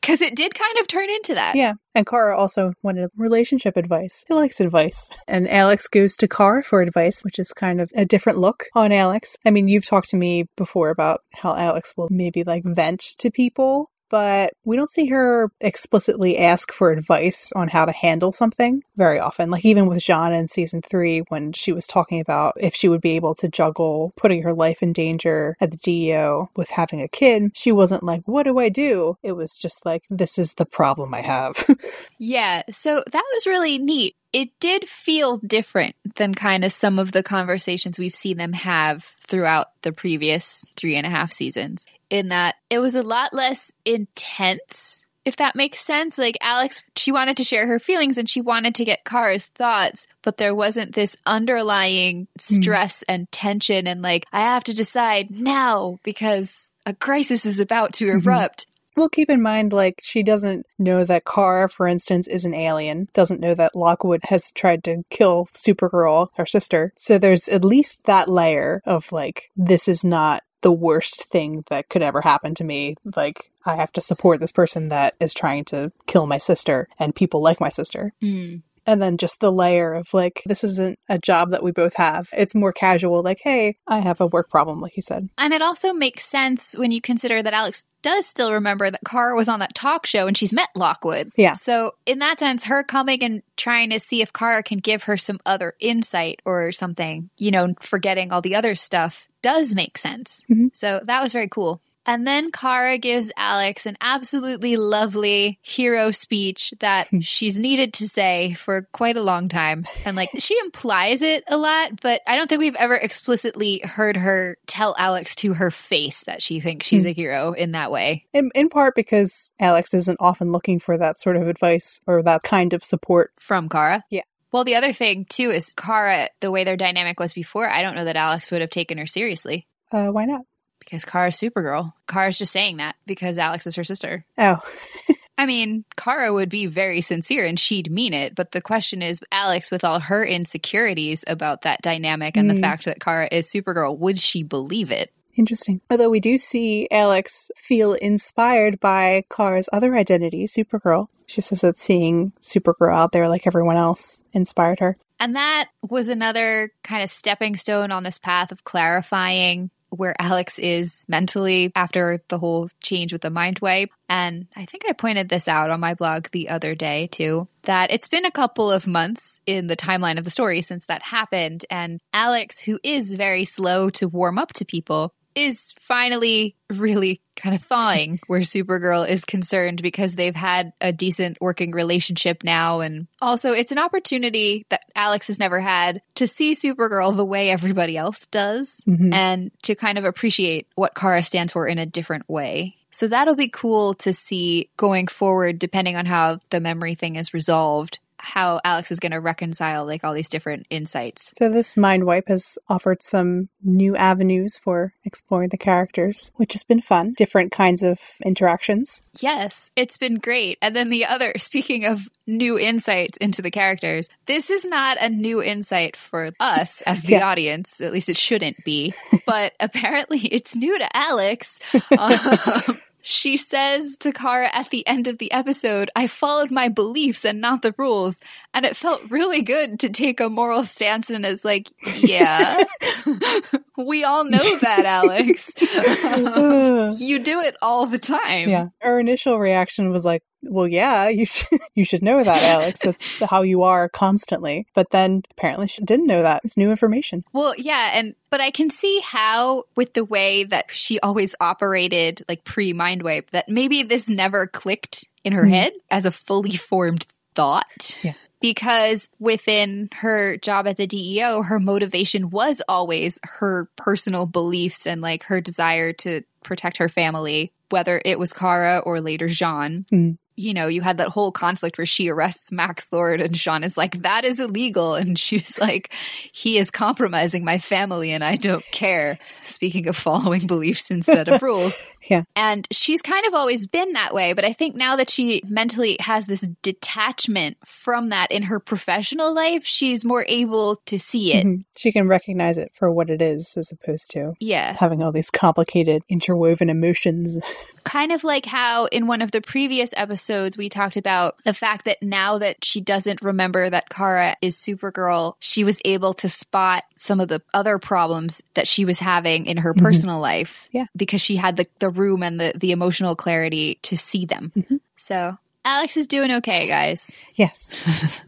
Because it did kind of turn into that. Yeah. And Kara also wanted relationship advice. He likes advice. And Alex goes to Kara for advice, which is kind of a different look on Alex. I mean, you've talked to me before about how Alex will maybe like vent to people but we don't see her explicitly ask for advice on how to handle something very often. Like even with J'onn in season three, when she was talking about if she would be able to juggle putting her life in danger at the DEO with having a kid, she wasn't like, What do I do? It was just like, This is the problem I have. yeah. So that was really neat it did feel different than kind of some of the conversations we've seen them have throughout the previous three and a half seasons in that it was a lot less intense if that makes sense. Like Alex, she wanted to share her feelings and she wanted to get Kara's thoughts, but there wasn't this underlying stress mm. and tension and like, I have to decide now because a crisis is about to mm-hmm. erupt. Well, keep in mind, like, she doesn't know that Kara, for instance, is an alien, doesn't know that Lockwood has tried to kill Supergirl, her sister. So there's at least that layer of, like, this is not the worst thing that could ever happen to me. Like, I have to support this person that is trying to kill my sister and people like my sister. Mm. And then just the layer of like, this isn't a job that we both have. It's more casual, like, hey, I have a work problem, like you said. And it also makes sense when you consider that Alex does still remember that Kara was on that talk show and she's met Lockwood. Yeah. So, in that sense, her coming and trying to see if Kara can give her some other insight or something, you know, forgetting all the other stuff does make sense. Mm-hmm. So, that was very cool. And then Kara gives Alex an absolutely lovely hero speech that hmm. she's needed to say for quite a long time. And like she implies it a lot, but I don't think we've ever explicitly heard her tell Alex to her face that she thinks she's hmm. a hero in that way. In, in part because Alex isn't often looking for that sort of advice or that kind of support from Kara. Yeah. Well, the other thing too is Kara, the way their dynamic was before, I don't know that Alex would have taken her seriously. Uh, why not? Because Kara's Supergirl. Kara's just saying that because Alex is her sister. Oh. I mean, Kara would be very sincere and she'd mean it, but the question is Alex, with all her insecurities about that dynamic and mm. the fact that Kara is Supergirl, would she believe it? Interesting. Although we do see Alex feel inspired by Kara's other identity, Supergirl. She says that seeing Supergirl out there like everyone else inspired her. And that was another kind of stepping stone on this path of clarifying where Alex is mentally after the whole change with the mind wipe. And I think I pointed this out on my blog the other day too that it's been a couple of months in the timeline of the story since that happened. And Alex, who is very slow to warm up to people, is finally really kind of thawing where Supergirl is concerned because they've had a decent working relationship now. And also, it's an opportunity that Alex has never had to see Supergirl the way everybody else does Mhm. and to kind of appreciate what Kara stands for in a different way. So that'll be cool to see going forward, depending on how the memory thing is resolved, how Alex is going to reconcile like all these different insights. So this mind wipe has offered some new avenues for exploring the characters, which has been fun. Different kinds of interactions. Yes, it's been great. And then the other, speaking of new insights into the characters, this is not a new insight for us as the Yeah. audience. At least it shouldn't be. But apparently it's new to Alex. Um, she says to Kara at the end of the episode, I followed my beliefs and not the rules. And it felt really good to take a moral stance and it's like, yeah, we all know that, Alex. You do it all the time. yeah. Our initial reaction was like, well, yeah, you should, you should know that, Alex. That's how you are constantly. But then apparently she didn't know that. It's new information. Well, yeah, and but I can see how with the way that she always operated like pre mind wipe that maybe this never clicked in her Mhm. head as a fully formed thought. Yeah. Because within her job at the DEO, her motivation was always her personal beliefs and like her desire to protect her family, whether it was Kara or later J'onn. Mm. You know, you had that whole conflict where she arrests Max Lord and J'onn is like, that is illegal. And she's like, he is compromising my family and I don't care. Speaking of following beliefs instead of rules. Yeah. And she's kind of always been that way. But I think now that she mentally has this detachment from that in her professional life, she's more able to see it. Mhm. She can recognize it for what it is as opposed to Yeah. having all these complicated interwoven emotions. Kind of like how in one of the previous episodes we talked about the fact that now that she doesn't remember that Kara is Supergirl, she was able to spot some of the other problems that she was having in her Mhm. personal life. Yeah. Because she had the, the room and the, the emotional clarity to see them. Mhm. So Alex is doing okay, guys. Yes.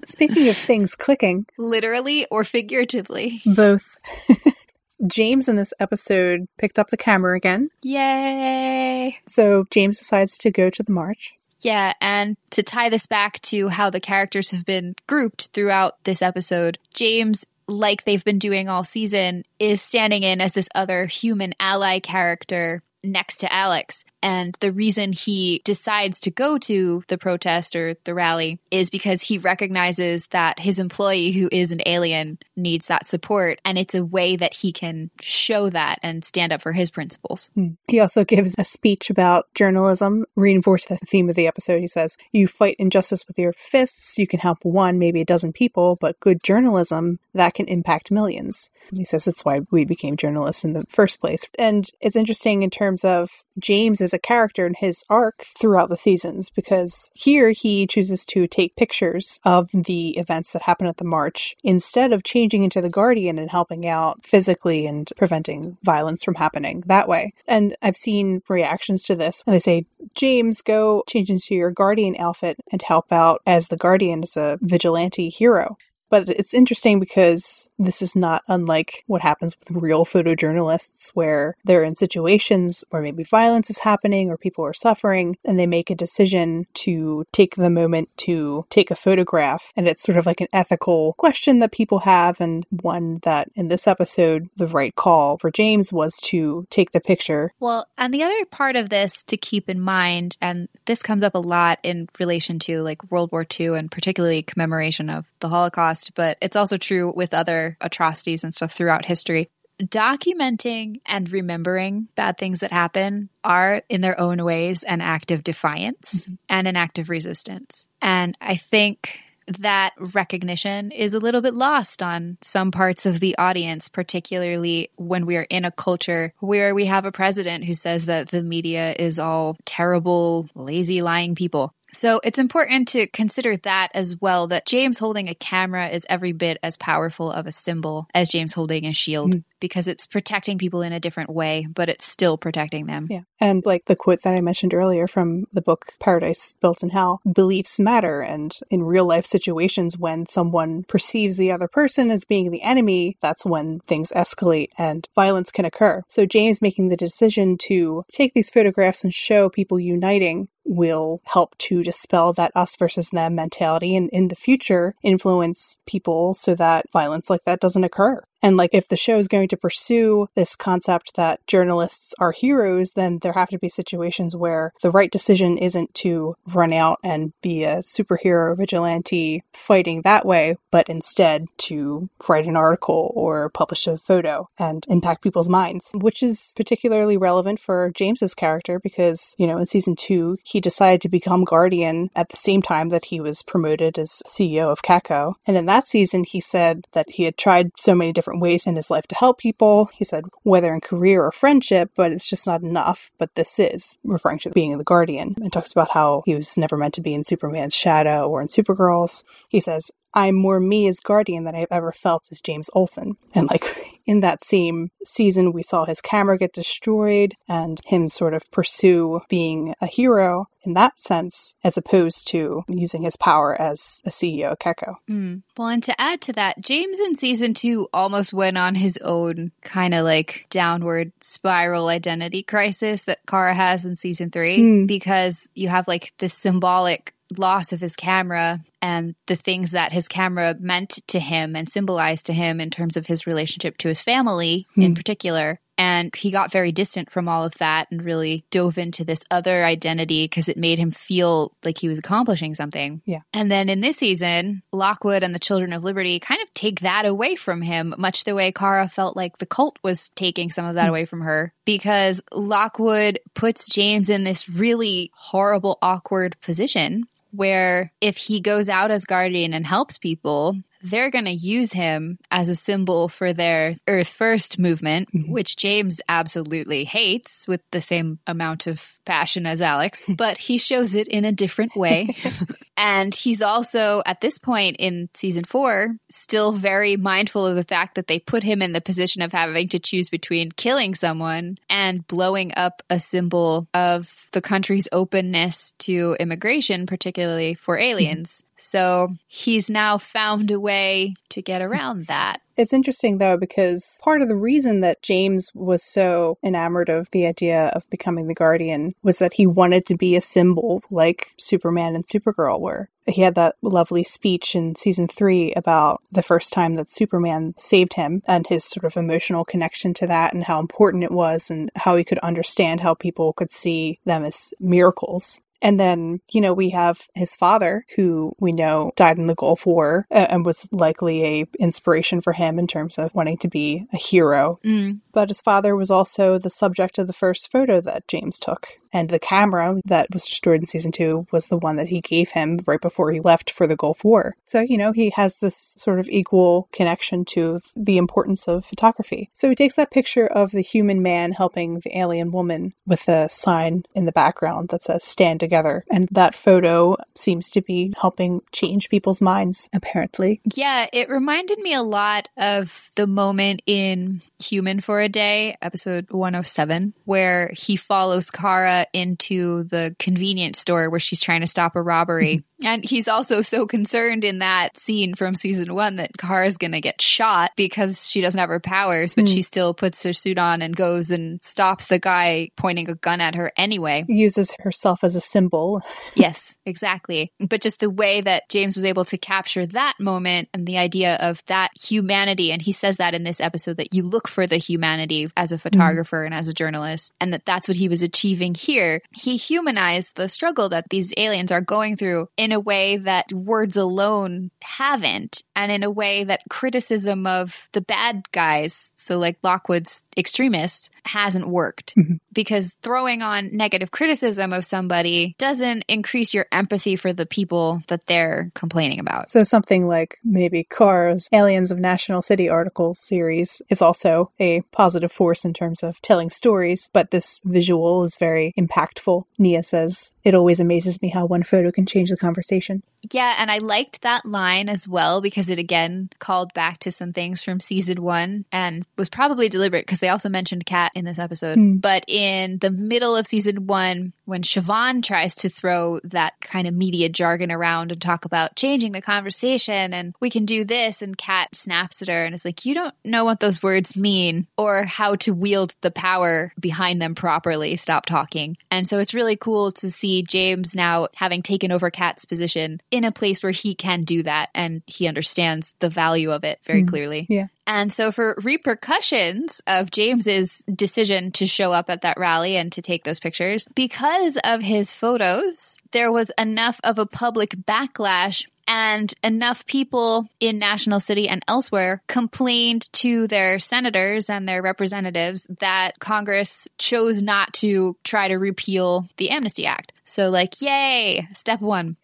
Speaking of things clicking, Literally or figuratively. both James in this episode picked up the camera again. Yay. So James decides to go to the march. Yeah, and to tie this back to how the characters have been grouped throughout this episode, James, like they've been doing all season, is standing in as this other human ally character next to Alex. And the reason he decides to go to the protest or the rally is because he recognizes that his employee, who is an alien, needs that support. And it's a way that he can show that and stand up for his principles. Hmm. He also gives a speech about journalism, reinforcing the theme of the episode. He says, You fight injustice with your fists, you can help one, maybe a dozen people, but good journalism, that can impact millions. He says that's why we became journalists in the first place. And it's interesting in terms of James as a character and his arc throughout the seasons, because here he chooses to take pictures of the events that happen at the march instead of changing into the Guardian and helping out physically and preventing violence from happening that way. And I've seen reactions to this, and they say, James, go change into your Guardian outfit and help out as the Guardian as a vigilante hero. But it's interesting because this is not unlike what happens with real photojournalists, where they're in situations where maybe violence is happening or people are suffering, and they make a decision to take the moment to take a photograph. And it's sort of like an ethical question that people have, and one that in this episode, the right call for James was to take the picture. Well, and the other part of this to keep in mind, and this comes up a lot in relation to like World War II and particularly commemoration of the Holocaust, but it's also true with other atrocities and stuff throughout history. Documenting and remembering bad things that happen are, in their own ways, an act of defiance mm-hmm. and an act of resistance. And I think that recognition is a little bit lost on some parts of the audience, particularly when we are in a culture where we have a president who says that the media is all terrible, lazy, lying people. So it's important to consider that as well that James holding a camera is every bit as powerful of a symbol as James holding a shield. Mm. Because it's protecting people in a different way, but it's still protecting them. Yeah. And like the quote that I mentioned earlier from the book Paradise Built in Hell, beliefs matter. And in real life situations, when someone perceives the other person as being the enemy, that's when things escalate and violence can occur. So James making the decision to take these photographs and show people uniting will help to dispel that us versus them mentality and in the future influence people so that violence like that doesn't occur. And like if the show is going to pursue this concept that journalists are heroes, then there have to be situations where the right decision isn't to run out and be a superhero vigilante fighting that way, but instead to write an article or publish a photo and impact people's minds, which is particularly relevant for James's character because, you know, in season two, he decided to become Guardian at the same time that he was promoted as CEO of Catco. And in that season, he said that he had tried so many different different ways in his life to help people. He said, whether in career or friendship, but it's just not enough. But this is referring to being the guardian and talks about how he was never meant to be in Superman's shadow or in Supergirl's. He says, I'm more me as Guardian than I've ever felt as James Olsen. And like in that same season, we saw his camera get destroyed and him sort of pursue being a hero in that sense, as opposed to using his power as a CEO of Catco. Mm. Well, and to add to that, James in season two almost went on his own kind of like downward spiral identity crisis that Kara has in season three, mm. because you have like this symbolic loss of his camera and the things that his camera meant to him and symbolized to him in terms of his relationship to his family mm. in particular. And he got very distant from all of that and really dove into this other identity because it made him feel like he was accomplishing something. Yeah. And then in this season, Lockwood and the Children of Liberty kind of take that away from him, much the way Kara felt like the cult was taking some of that mm. away from her because Lockwood puts James in this really horrible, awkward position where if he goes out as guardian and helps people, they're going to use him as a symbol for their Earth First movement, mm-hmm. which James absolutely hates with the same amount of passion as Alex, but he shows it in a different way. and he's also, at this point in season four, still very mindful of the fact that they put him in the position of having to choose between killing someone and blowing up a symbol of the country's openness to immigration, particularly for aliens. So he's now found a way to get around that. It's interesting though, because part of the reason that James was so enamored of the idea of becoming the Guardian was that he wanted to be a symbol like Superman and Supergirl were. He had that lovely speech in season three about the first time that Superman saved him and his sort of emotional connection to that and how important it was and how he could understand how people could see them as miracles. And then, you know, we have his father, who we know died in the Gulf War uh, and was likely a inspiration for him in terms of wanting to be a hero. Mm. But his father was also the subject of the first photo that James took. And the camera that was destroyed in season two was the one that he gave him right before he left for the Gulf War. So, you know, he has this sort of equal connection to the importance of photography. So he takes that picture of the human man helping the alien woman with a sign in the background that says stand together. And that photo seems to be helping change people's minds, apparently. Yeah, it reminded me a lot of the moment in Human for a Day, episode 107, where he follows Kara into the convenience store where she's trying to stop a robbery. Mm-hmm. And he's also so concerned in that scene from season one that Kara's going to get shot because she doesn't have her powers, but mm. she still puts her suit on and goes and stops the guy pointing a gun at her anyway. Uses herself as a symbol. yes, exactly. But just the way that James was able to capture that moment and the idea of that humanity. And he says that in this episode that you look for the humanity as a photographer mm. and as a journalist, and that that's what he was achieving here. He humanized the struggle that these aliens are going through in a way that words alone haven't, and in a way that criticism of the bad guys, so like Lockwood's extremists, hasn't worked. Mm-hmm. Because throwing on negative criticism of somebody doesn't increase your empathy for the people that they're complaining about. So something like maybe Kara's Aliens of National City articles series is also a positive force in terms of telling stories, but this visual is very impactful. Nia says, It always amazes me how one photo can change the conversation conversation. Yeah, and I liked that line as well because it again called back to some things from season one and was probably deliberate because they also mentioned Cat in this episode. Mm. But in the middle of season one, when Siobhan tries to throw that kind of media jargon around and talk about changing the conversation and we can do this, and Cat snaps at her and is like, You don't know what those words mean or how to wield the power behind them properly. Stop talking. And so it's really cool to see James now having taken over Cat's position in a place where he can do that and he understands the value of it very Mm. clearly. Yeah. And so, for repercussions of James's decision to show up at that rally and to take those pictures, because of his photos, there was enough of a public backlash and enough people in National City and elsewhere complained to their senators and their representatives that Congress chose not to try to repeal the Amnesty Act. So, like, yay, step one.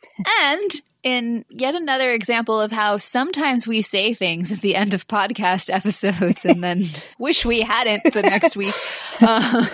and in yet another example of how sometimes we say things at the end of podcast episodes and then wish we hadn't the next week. Uh,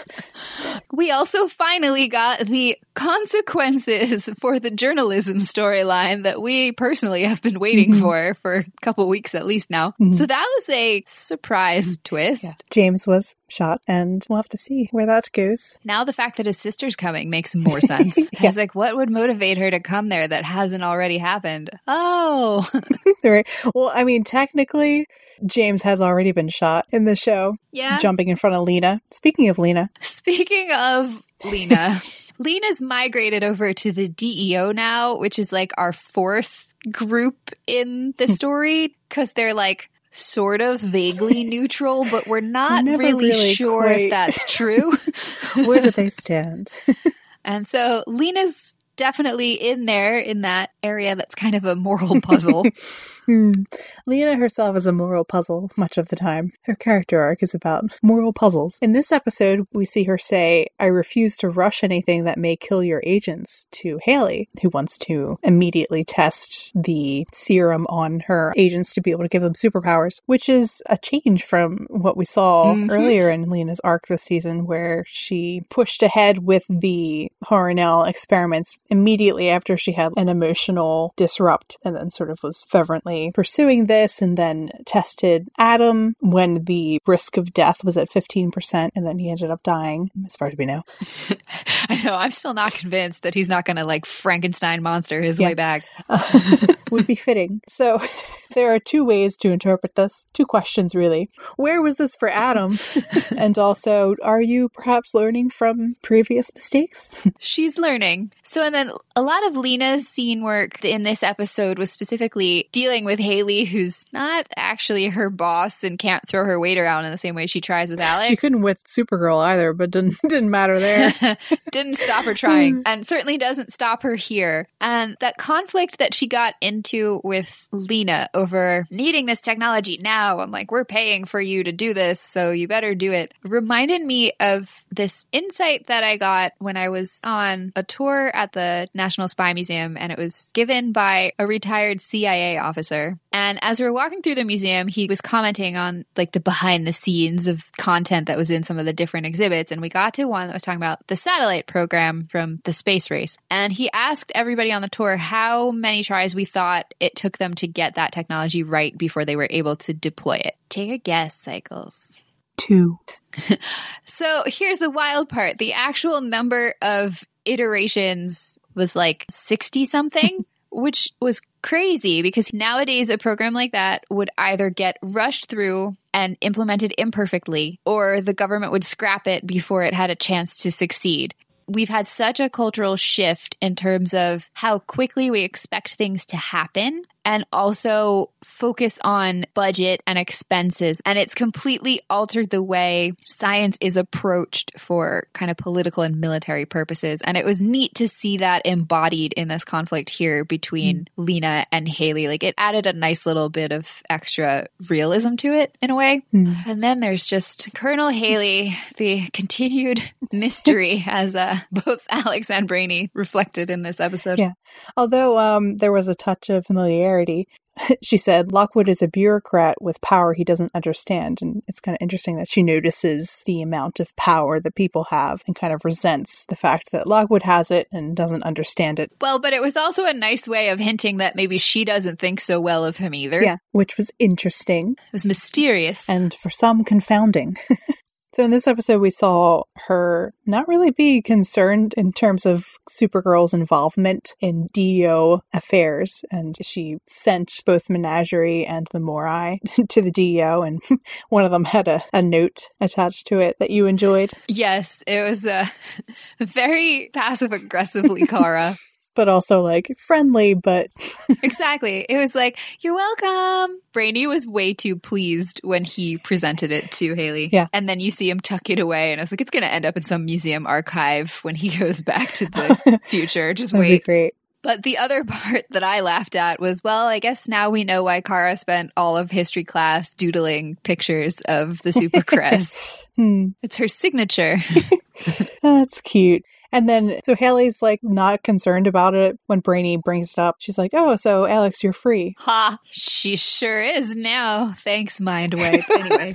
we also finally got the consequences for the journalism storyline that we personally have been waiting Mhm. for for a couple weeks at least now. Mhm. So that was a surprise twist. Yeah. James was shot, and we'll have to see where that goes. Now the fact that his sister's coming makes more sense. Yeah. Was like, what would motivate her to come there that hasn't already happened? Oh, right. Well, I mean, technically, James has already been shot in the show, yeah. jumping in front of Lena. Speaking of Lena, Speaking of Lena, Lena's migrated over to the DEO now, which is like our fourth group in the hmm. story because they're like sort of vaguely neutral, but we're not really, really sure quite. if that's true. where do they stand? and so Lena's definitely in there in that area that's kind of a moral puzzle. Hmm. Lena herself is a moral puzzle much of the time. Her character arc is about moral puzzles. In this episode, we see her say, I refuse to rush anything that may kill your agents to Haley, who wants to immediately test the serum on her agents to be able to give them superpowers, which is a change from what we saw Mhm. earlier in Lena's arc this season, where she pushed ahead with the Harun-El experiments immediately after she had an emotional disrupt and then sort of was fervently pursuing this and then tested Adam when the risk of death was at 15% and then he ended up dying, as far as we know. I know, I'm still not convinced that he's not going to like Frankenstein monster his Yeah. way back. would be fitting. So there are two ways to interpret this. Two questions, really. Where was this for Adam? and also, are you perhaps learning from previous mistakes? She's learning. So, and then a lot of Lena's scene work in this episode was specifically dealing with Haley, who's not actually her boss and can't throw her weight around in the same way she tries with Alex. She couldn't with Supergirl either, but didn't didn't matter there. didn't stop her trying and certainly doesn't stop her here. And that conflict that she got into with Lena over needing this technology now, I'm like, we're paying for you to do this, so you better do it, reminded me of this insight that I got when I was on a tour at the National Spy Museum, and it was given by a retired CIA officer. And as we were walking through the museum, he was commenting on like the behind the scenes of content that was in some of the different exhibits. And we got to one that was talking about the satellite program from the space race. And he asked everybody on the tour how many tries we thought it took them to get that technology right before they were able to deploy it. Take a guess, Cycles. Two. So here's the wild part the actual number of iterations was like 60 something, which was crazy because nowadays a program like that would either get rushed through and implemented imperfectly, or the government would scrap it before it had a chance to succeed. We've had such a cultural shift in terms of how quickly we expect things to happen and also focus on budget and expenses. And it's completely altered the way science is approached for kind of political and military purposes. And it was neat to see that embodied in this conflict here between Lena and Haley. Like it added a nice little bit of extra realism to it in a way. Hmm. And then there's just Colonel Haley, the continued mystery as uh, both Alex and Brainy reflected in this episode. Yeah. Although um, there was a touch of familiarity, she said Lockwood is a bureaucrat with power he doesn't understand. And it's kind of interesting that she notices the amount of power that people have and kind of resents the fact that Lockwood has it and doesn't understand it. Well, but it was also a nice way of hinting that maybe she doesn't think so well of him either. Yeah, which was interesting. It was mysterious. And for some, confounding. So in this episode, we saw her not really be concerned in terms of Supergirl's involvement in DEO affairs, and she sent both Menagerie and the Morae to the DEO, and one of them had a, a note attached to it that you enjoyed. Yes, it was uh, very passive aggressively Kara but also like friendly, but exactly. It was like, "You're welcome." Brainy was way too pleased when he presented it to Haley. Yeah, and then you see him tuck it away, and I was like, "It's going to end up in some museum archive when he goes back to the future." Just wait. great. But the other part that I laughed at was, well, I guess now we know why Kara spent all of history class doodling pictures of the Supercrest. hmm. It's her signature. That's cute. And then, so Haley's like not concerned about it when Brainy brings it up. She's like, oh, so Alex, you're free. Ha, she sure is now. Thanks, Mindwipe. Anyway,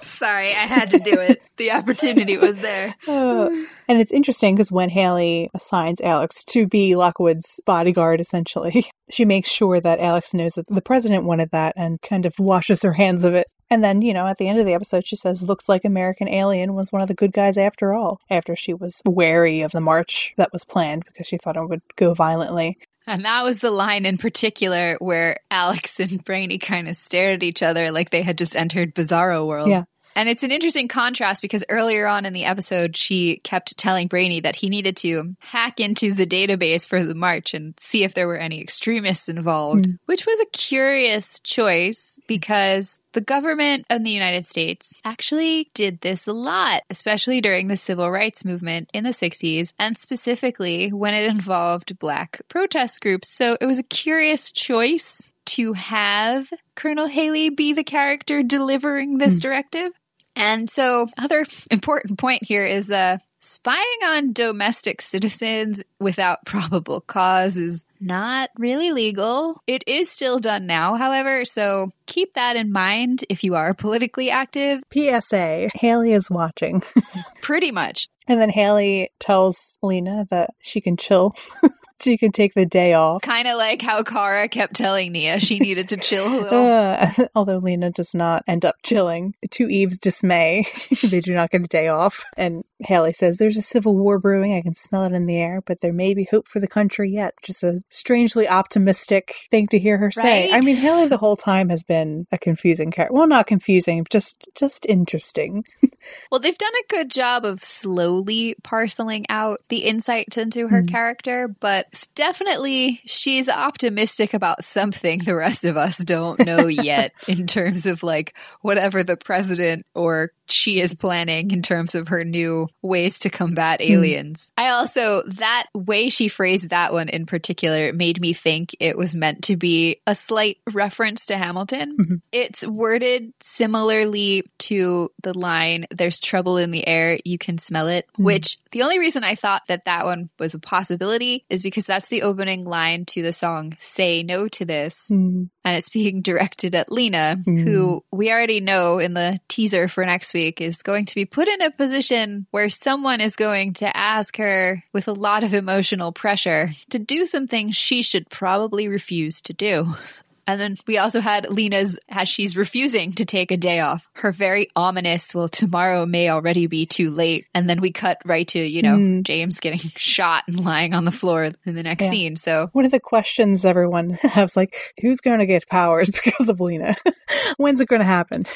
sorry, I had to do it. The opportunity was there. Uh, and it's interesting because when Haley assigns Alex to be Lockwood's bodyguard, essentially, she makes sure that Alex knows that the president wanted that and kind of washes her hands of it. And then, you know, at the end of the episode, she says, looks like American Alien was one of the good guys after all, after she was wary of the march that was planned because she thought it would go violently. And that was the line in particular where Alex and Brainy kind of stared at each other like they had just entered Bizarro World. Yeah. And it's an interesting contrast because earlier on in the episode, she kept telling Brainy that he needed to hack into the database for the march and see if there were any extremists involved, mm. which was a curious choice because the government of the United States actually did this a lot, especially during the civil rights movement in the 60s, and specifically when it involved black protest groups. So it was a curious choice to have Colonel Haley be the character delivering this mm. directive. And so, other important point here is uh, spying on domestic citizens without probable cause is not really legal. It is still done now, however, so keep that in mind if you are politically active. PSA Haley is watching. Pretty much. And then Haley tells Lena that she can chill she can take the day off. Kind of like how Kara kept telling Nia she needed to chill a little. Uh, although Lena does not end up chilling. To Eve's dismay, they do not get a day off. And Haley says, There's a civil war brewing. I can smell it in the air, but there may be hope for the country yet. Just a strangely optimistic thing to hear her say. Right? I mean, Haley the whole time has been a confusing character. Well, not confusing, just just interesting. well, they've done a good job of slowly parceling out the insight into her mm. character, but definitely she's optimistic about something the rest of us don't know yet in terms of like whatever the president or she is planning in terms of her new ways to combat hmm. aliens. Mm. I also, that way she phrased that one in particular made me think it was meant to be a slight reference to Hamilton. Mm-hmm. It's worded similarly to the line, There's trouble in the air, you can smell it, mm. which the only reason I thought that that one was a possibility is because that's the opening line to the song Say No to This. Mm. And it's being directed at Lena, mm. who we already know in the teaser for next week is going to be put in a position where someone is going to ask her with a lot of emotional pressure to do something she should probably refuse to do. And then we also had Lena's, as she's refusing to take a day off, her very ominous, well, tomorrow may already be too late. And then we cut right to, you know, mm. James getting shot and lying on the floor in the next yeah. scene. So, one of the questions everyone has like, who's going to get powers because of Lena? When's it going to happen?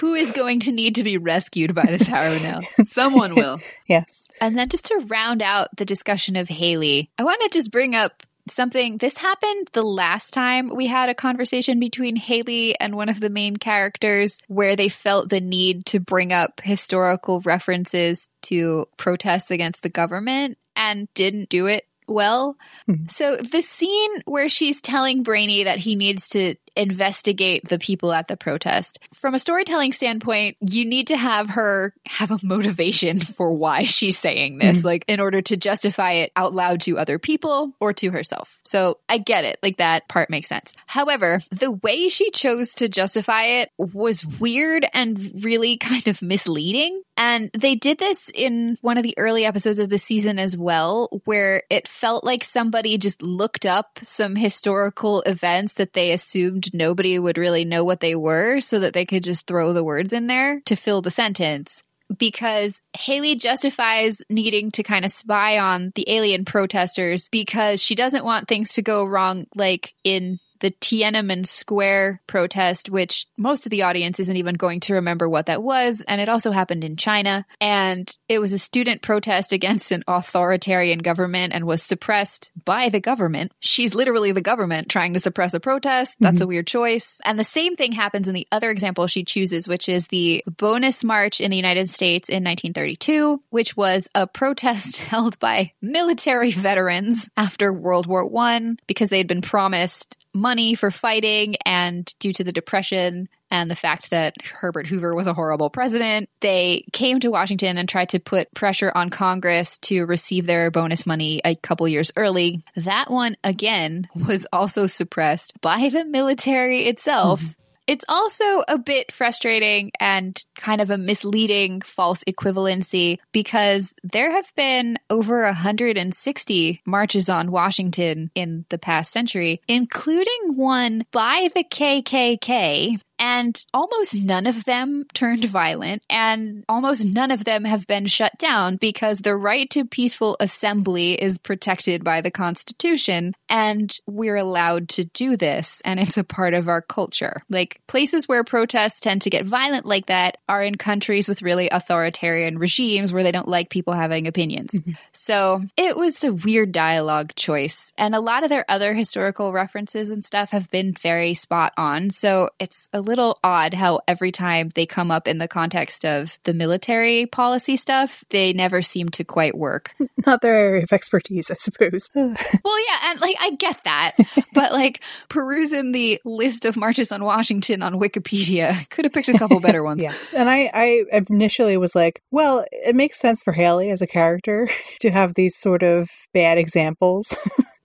Who is going to need to be rescued by this Harun-El now? Someone will. yes. And then just to round out the discussion of Haley, I want to just bring up something this happened the last time we had a conversation between Haley and one of the main characters where they felt the need to bring up historical references to protests against the government and didn't do it well. Mm-hmm. So the scene where she's telling Brainy that he needs to investigate the people at the protest. From a storytelling standpoint, you need to have her have a motivation for why she's saying this, mm-hmm. like in order to justify it out loud to other people or to herself. So I get it. Like that part makes sense. However, the way she chose to justify it was weird and really kind of misleading. And they did this in one of the early episodes of the season as well, where it felt like somebody just looked up some historical events that they assumed nobody would really know what they were so that they could just throw the words in there to fill the sentence. Because Haley justifies needing to kind of spy on the alien protesters because she doesn't want things to go wrong, like in the Tiananmen Square protest, which most of the audience isn't even going to remember what that was. And it also happened in China. And it was a student protest against an authoritarian government and was suppressed by the government. She's literally the government trying to suppress a protest. That's mm-hmm. a weird choice. And the same thing happens in the other example she chooses, which is the Bonus March in the United States in 1932, which was a protest held by military veterans after World War One because they had been promised money for fighting and due to the depression and the fact that Herbert Hoover was a horrible president, they came to Washington and tried to put pressure on Congress to receive their bonus money a couple years early. That one, again, was also suppressed by the military itself. Mm-hmm. It's also a bit frustrating and kind of a misleading false equivalency because there have been over 160 marches on Washington in the past century, including one by the KKK and almost none of them turned violent, and almost none of them have been shut down because the right to peaceful assembly is protected by the Constitution, and we're allowed to do this, and it's a part of our culture. Like places where protests tend to get violent like that are in countries with really authoritarian regimes where they don't like people having opinions. Mm-hmm. So it was a weird dialogue choice, and a lot of their other historical references and stuff have been very spot on. So it's a little odd how every time they come up in the context of the military policy stuff, they never seem to quite work. Not their area of expertise, I suppose. well, yeah, and like I get that, but like perusing the list of marches on Washington on Wikipedia, could have picked a couple better ones. yeah, and I, I initially was like, well, it makes sense for Haley as a character to have these sort of bad examples.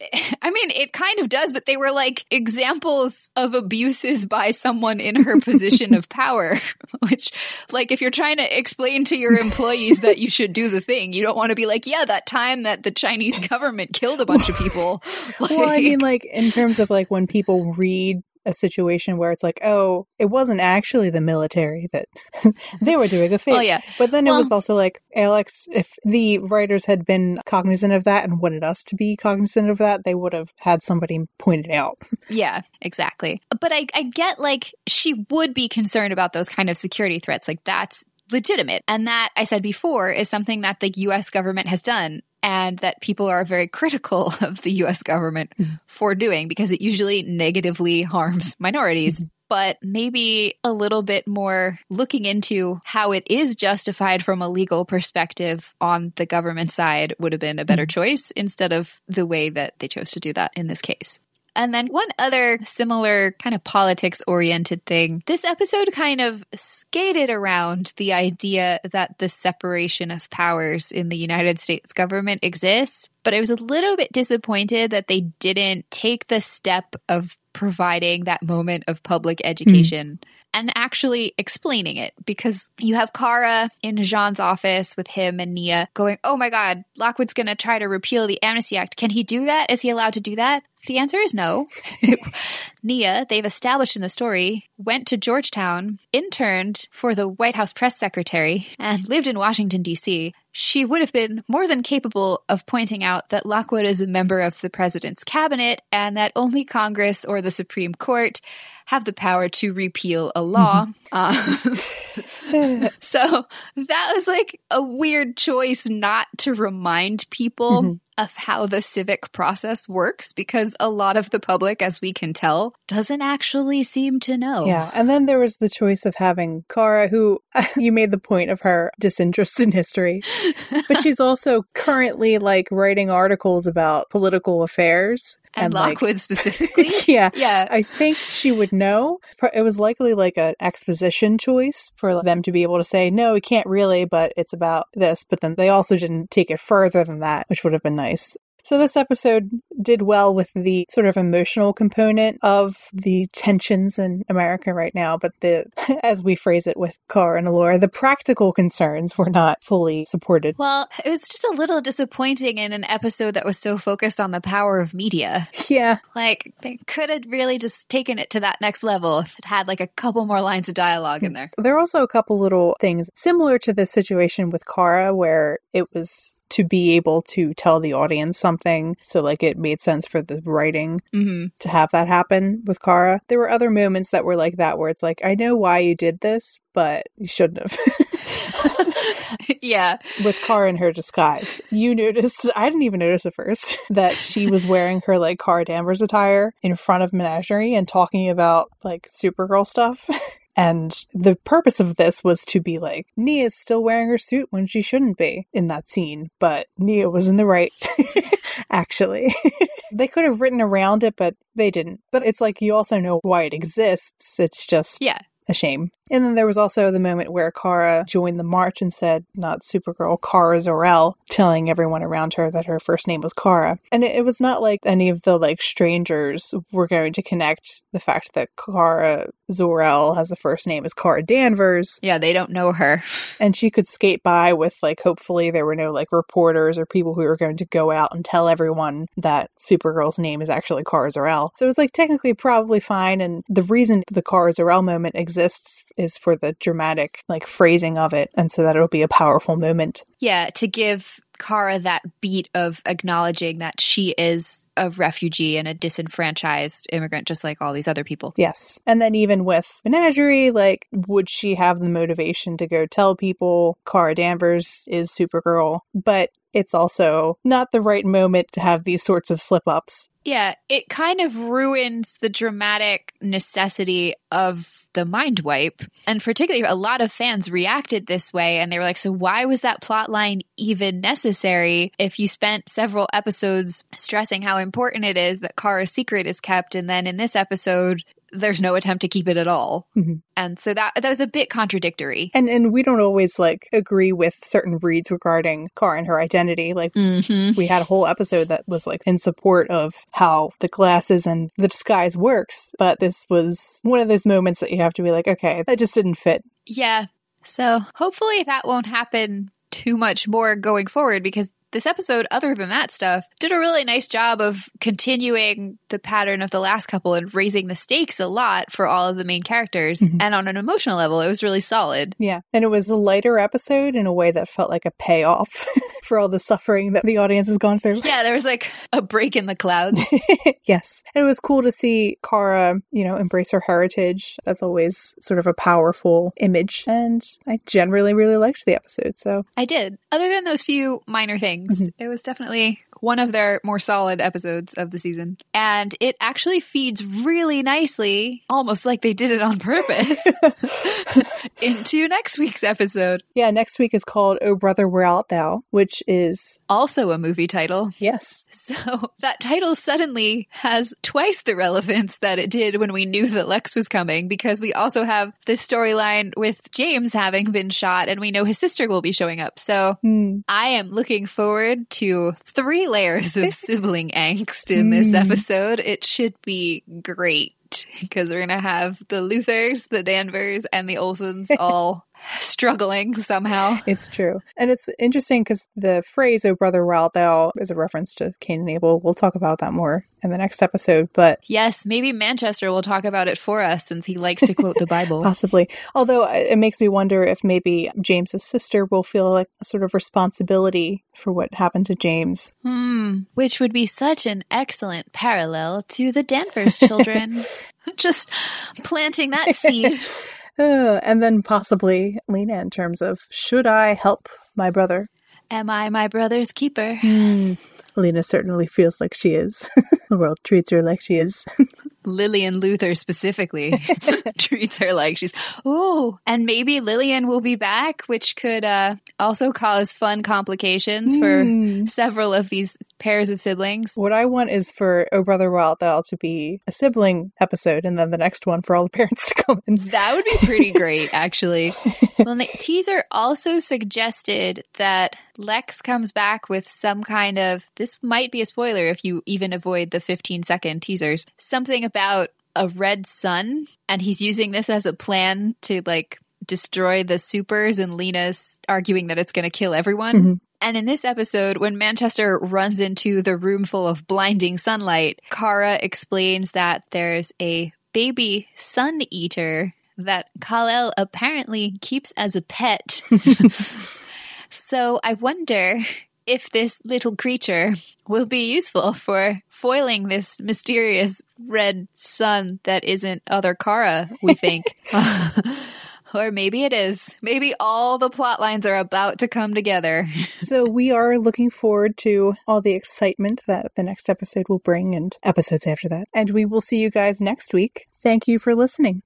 I mean, it kind of does, but they were like examples of abuses by someone in her position of power, which, like, if you're trying to explain to your employees that you should do the thing, you don't want to be like, yeah, that time that the Chinese government killed a bunch of people. Like, well, I mean, like, in terms of like when people read a situation where it's like, oh, it wasn't actually the military that they were doing a thing. Oh yeah. But then well, it was also like, Alex, if the writers had been cognizant of that and wanted us to be cognizant of that, they would have had somebody point it out. yeah, exactly. But I, I get like she would be concerned about those kind of security threats. Like that's legitimate. And that I said before is something that the US government has done and that people are very critical of the US government mm-hmm. for doing because it usually negatively harms minorities. Mm-hmm. But maybe a little bit more looking into how it is justified from a legal perspective on the government side would have been a better mm-hmm. choice instead of the way that they chose to do that in this case. And then one other similar kind of politics oriented thing. This episode kind of skated around the idea that the separation of powers in the United States government exists, but I was a little bit disappointed that they didn't take the step of providing that moment of public education. Mm and actually explaining it because you have Kara in James' office with him and Nia going, Oh my God, Lockwood's going to try to repeal the Amnesty Act. Can he do that? Is he allowed to do that? The answer is no. Nia, they've established in the story, went to Georgetown, interned for the White House press secretary, and lived in Washington, D.C. She would have been more than capable of pointing out that Lockwood is a member of the president's cabinet and that only Congress or the Supreme Court have the power to repeal a law. Mm-hmm. Uh, so that was like a weird choice not to remind people mm-hmm of how the civic process works because a lot of the public, as we can tell, doesn't actually seem to know. Yeah. And then there was the choice of having Kara, who you made the point of her disinterest in history, but she's also currently like writing articles about political affairs And, like- Lockwood specifically. yeah. yeah. I think she would know. It was likely like an exposition choice for them to be able to say, no, we can't really, but it's about this. But then they also didn't take it further than that, which would have been nice. So this episode did well with the sort of emotional component of the tensions in America right now, but the, as we phrase it with Kara and Alura, the practical concerns were not fully supported. Well, it was just a little disappointing in an episode that was so focused on the power of media. Yeah, Like, they could have really just taken it to that next level if it had like a couple more lines of dialogue in there. There are also a couple little things similar to the situation with Kara where it was to be able to tell the audience something. So, like, it made sense for the writing hmm to have that happen with Kara. There were other moments that were like that where it's like, I know why you did this, but you shouldn't have. yeah. with Kara in her disguise. You noticed, I didn't even notice at first, that she was wearing her like Kara Danvers attire in front of Menagerie and talking about like Supergirl stuff. And the purpose of this was to be like, Nia's still wearing her suit when she shouldn't be in that scene, but Nia was in the right, actually. they could have written around it, but they didn't. But it's like you also know why it exists. It's just Yeah. a shame. And then there was also the moment where Kara joined the march and said, not Supergirl, Kara Zor-El, telling everyone around her that her first name was Kara. And it, it was not like any of the like strangers were going to connect the fact that Kara Zor-El has the first name as Kara Danvers Yeah, they don't know her. and she could skate by with like hopefully there were no like reporters or people who were going to go out and tell everyone that Supergirl's name is actually Kara Zor-El. So it was like technically probably fine and the reason the Kara Zor-El moment exists is for the dramatic like phrasing of it and so that it'll be a powerful moment. Yeah, to give Kara that beat of acknowledging that she is a refugee and a disenfranchised immigrant, just like all these other people. Yes. And then even with Menagerie, like, would she have the motivation to go tell people Kara Danvers is Supergirl? But it's also not the right moment to have these sorts of slip ups. Yeah, it kind of ruins the dramatic necessity of the mind wipe. And particularly, a lot of fans reacted this way and they were like, so why was that plot line even necessary if you spent several episodes stressing how important it is that Kara's secret is kept? And then in this episode, there's no attempt to keep it at all. Mhm. And so that that was a bit contradictory. And and we don't always like agree with certain reads regarding Car and her identity. Like Mm-hmm. we had a whole episode that was like in support of how the glasses and the disguise works, but this was one of those moments that you have to be like, okay, that just didn't fit. Yeah. So hopefully that won't happen too much more going forward because this episode, other than that stuff, did a really nice job of continuing the pattern of the last couple and raising the stakes a lot for all of the main characters. Mhm. And on an emotional level, it was really solid. Yeah. And it was a lighter episode in a way that felt like a payoff for all the suffering that the audience has gone through. Yeah, there was like a break in the clouds. yes. And it was cool to see Kara, you know, embrace her heritage. That's always sort of a powerful image. And I generally really liked the episode. So I did. Other than those few minor things, Mhm. it was definitely one of their more solid episodes of the season. And it actually feeds really nicely, almost like they did it on purpose, into next week's episode. yeah, next week is called Oh Brother Where Art Thou, which is, Also a movie title. yes, So that title suddenly has twice the relevance that it did when we knew that Lex was coming because we also have this storyline with James having been shot and we know his sister will be showing up. So Hmm. I am looking forward to three layers of sibling angst in this Mm. episode. It should be great because we're going to have the Luthors, the Danvers, and the Olsens all struggling somehow. It's true. And it's interesting because the phrase, oh brother, art thou, is a reference to Cain and Abel. We'll talk about that more in the next episode, but Yes, maybe Manchester will talk about it for us since he likes to quote the Bible. possibly. Although uh, it makes me wonder if maybe James's sister will feel like a sort of responsibility for what happened to James. Hmm, which would be such an excellent parallel to the Danvers children. Just planting that seed. Uh, and then possibly Lena in terms of should I help my brother? Am I my brother's keeper? Hmm. Lena certainly feels like she is. the world treats her like she is. Lillian Luthor specifically treats her like she's oh, and maybe Lillian will be back, which could uh, also cause fun complications for Hmm. several of these pairs of siblings. What I want is for Oh Brother Wild Thou to be a sibling episode, and then the next one for all the parents to come in. That would be pretty great, actually. Well, the teaser also suggested that Lex comes back with some kind of. This might be a spoiler if you even avoid the 15 second teasers. Something about a red sun, and he's using this as a plan to like destroy the supers, and Lena's arguing that it's going to kill everyone. Mhm. And in this episode, when Manchester runs into the room full of blinding sunlight, Kara explains that there's a baby sun eater that Kal-El apparently keeps as a pet. so I wonder if this little creature will be useful for foiling this mysterious red sun that isn't other Kara, we think. or maybe it is. Maybe all the plot lines are about to come together. so we are looking forward to all the excitement that the next episode will bring and episodes after that. And we will see you guys next week. Thank you for listening.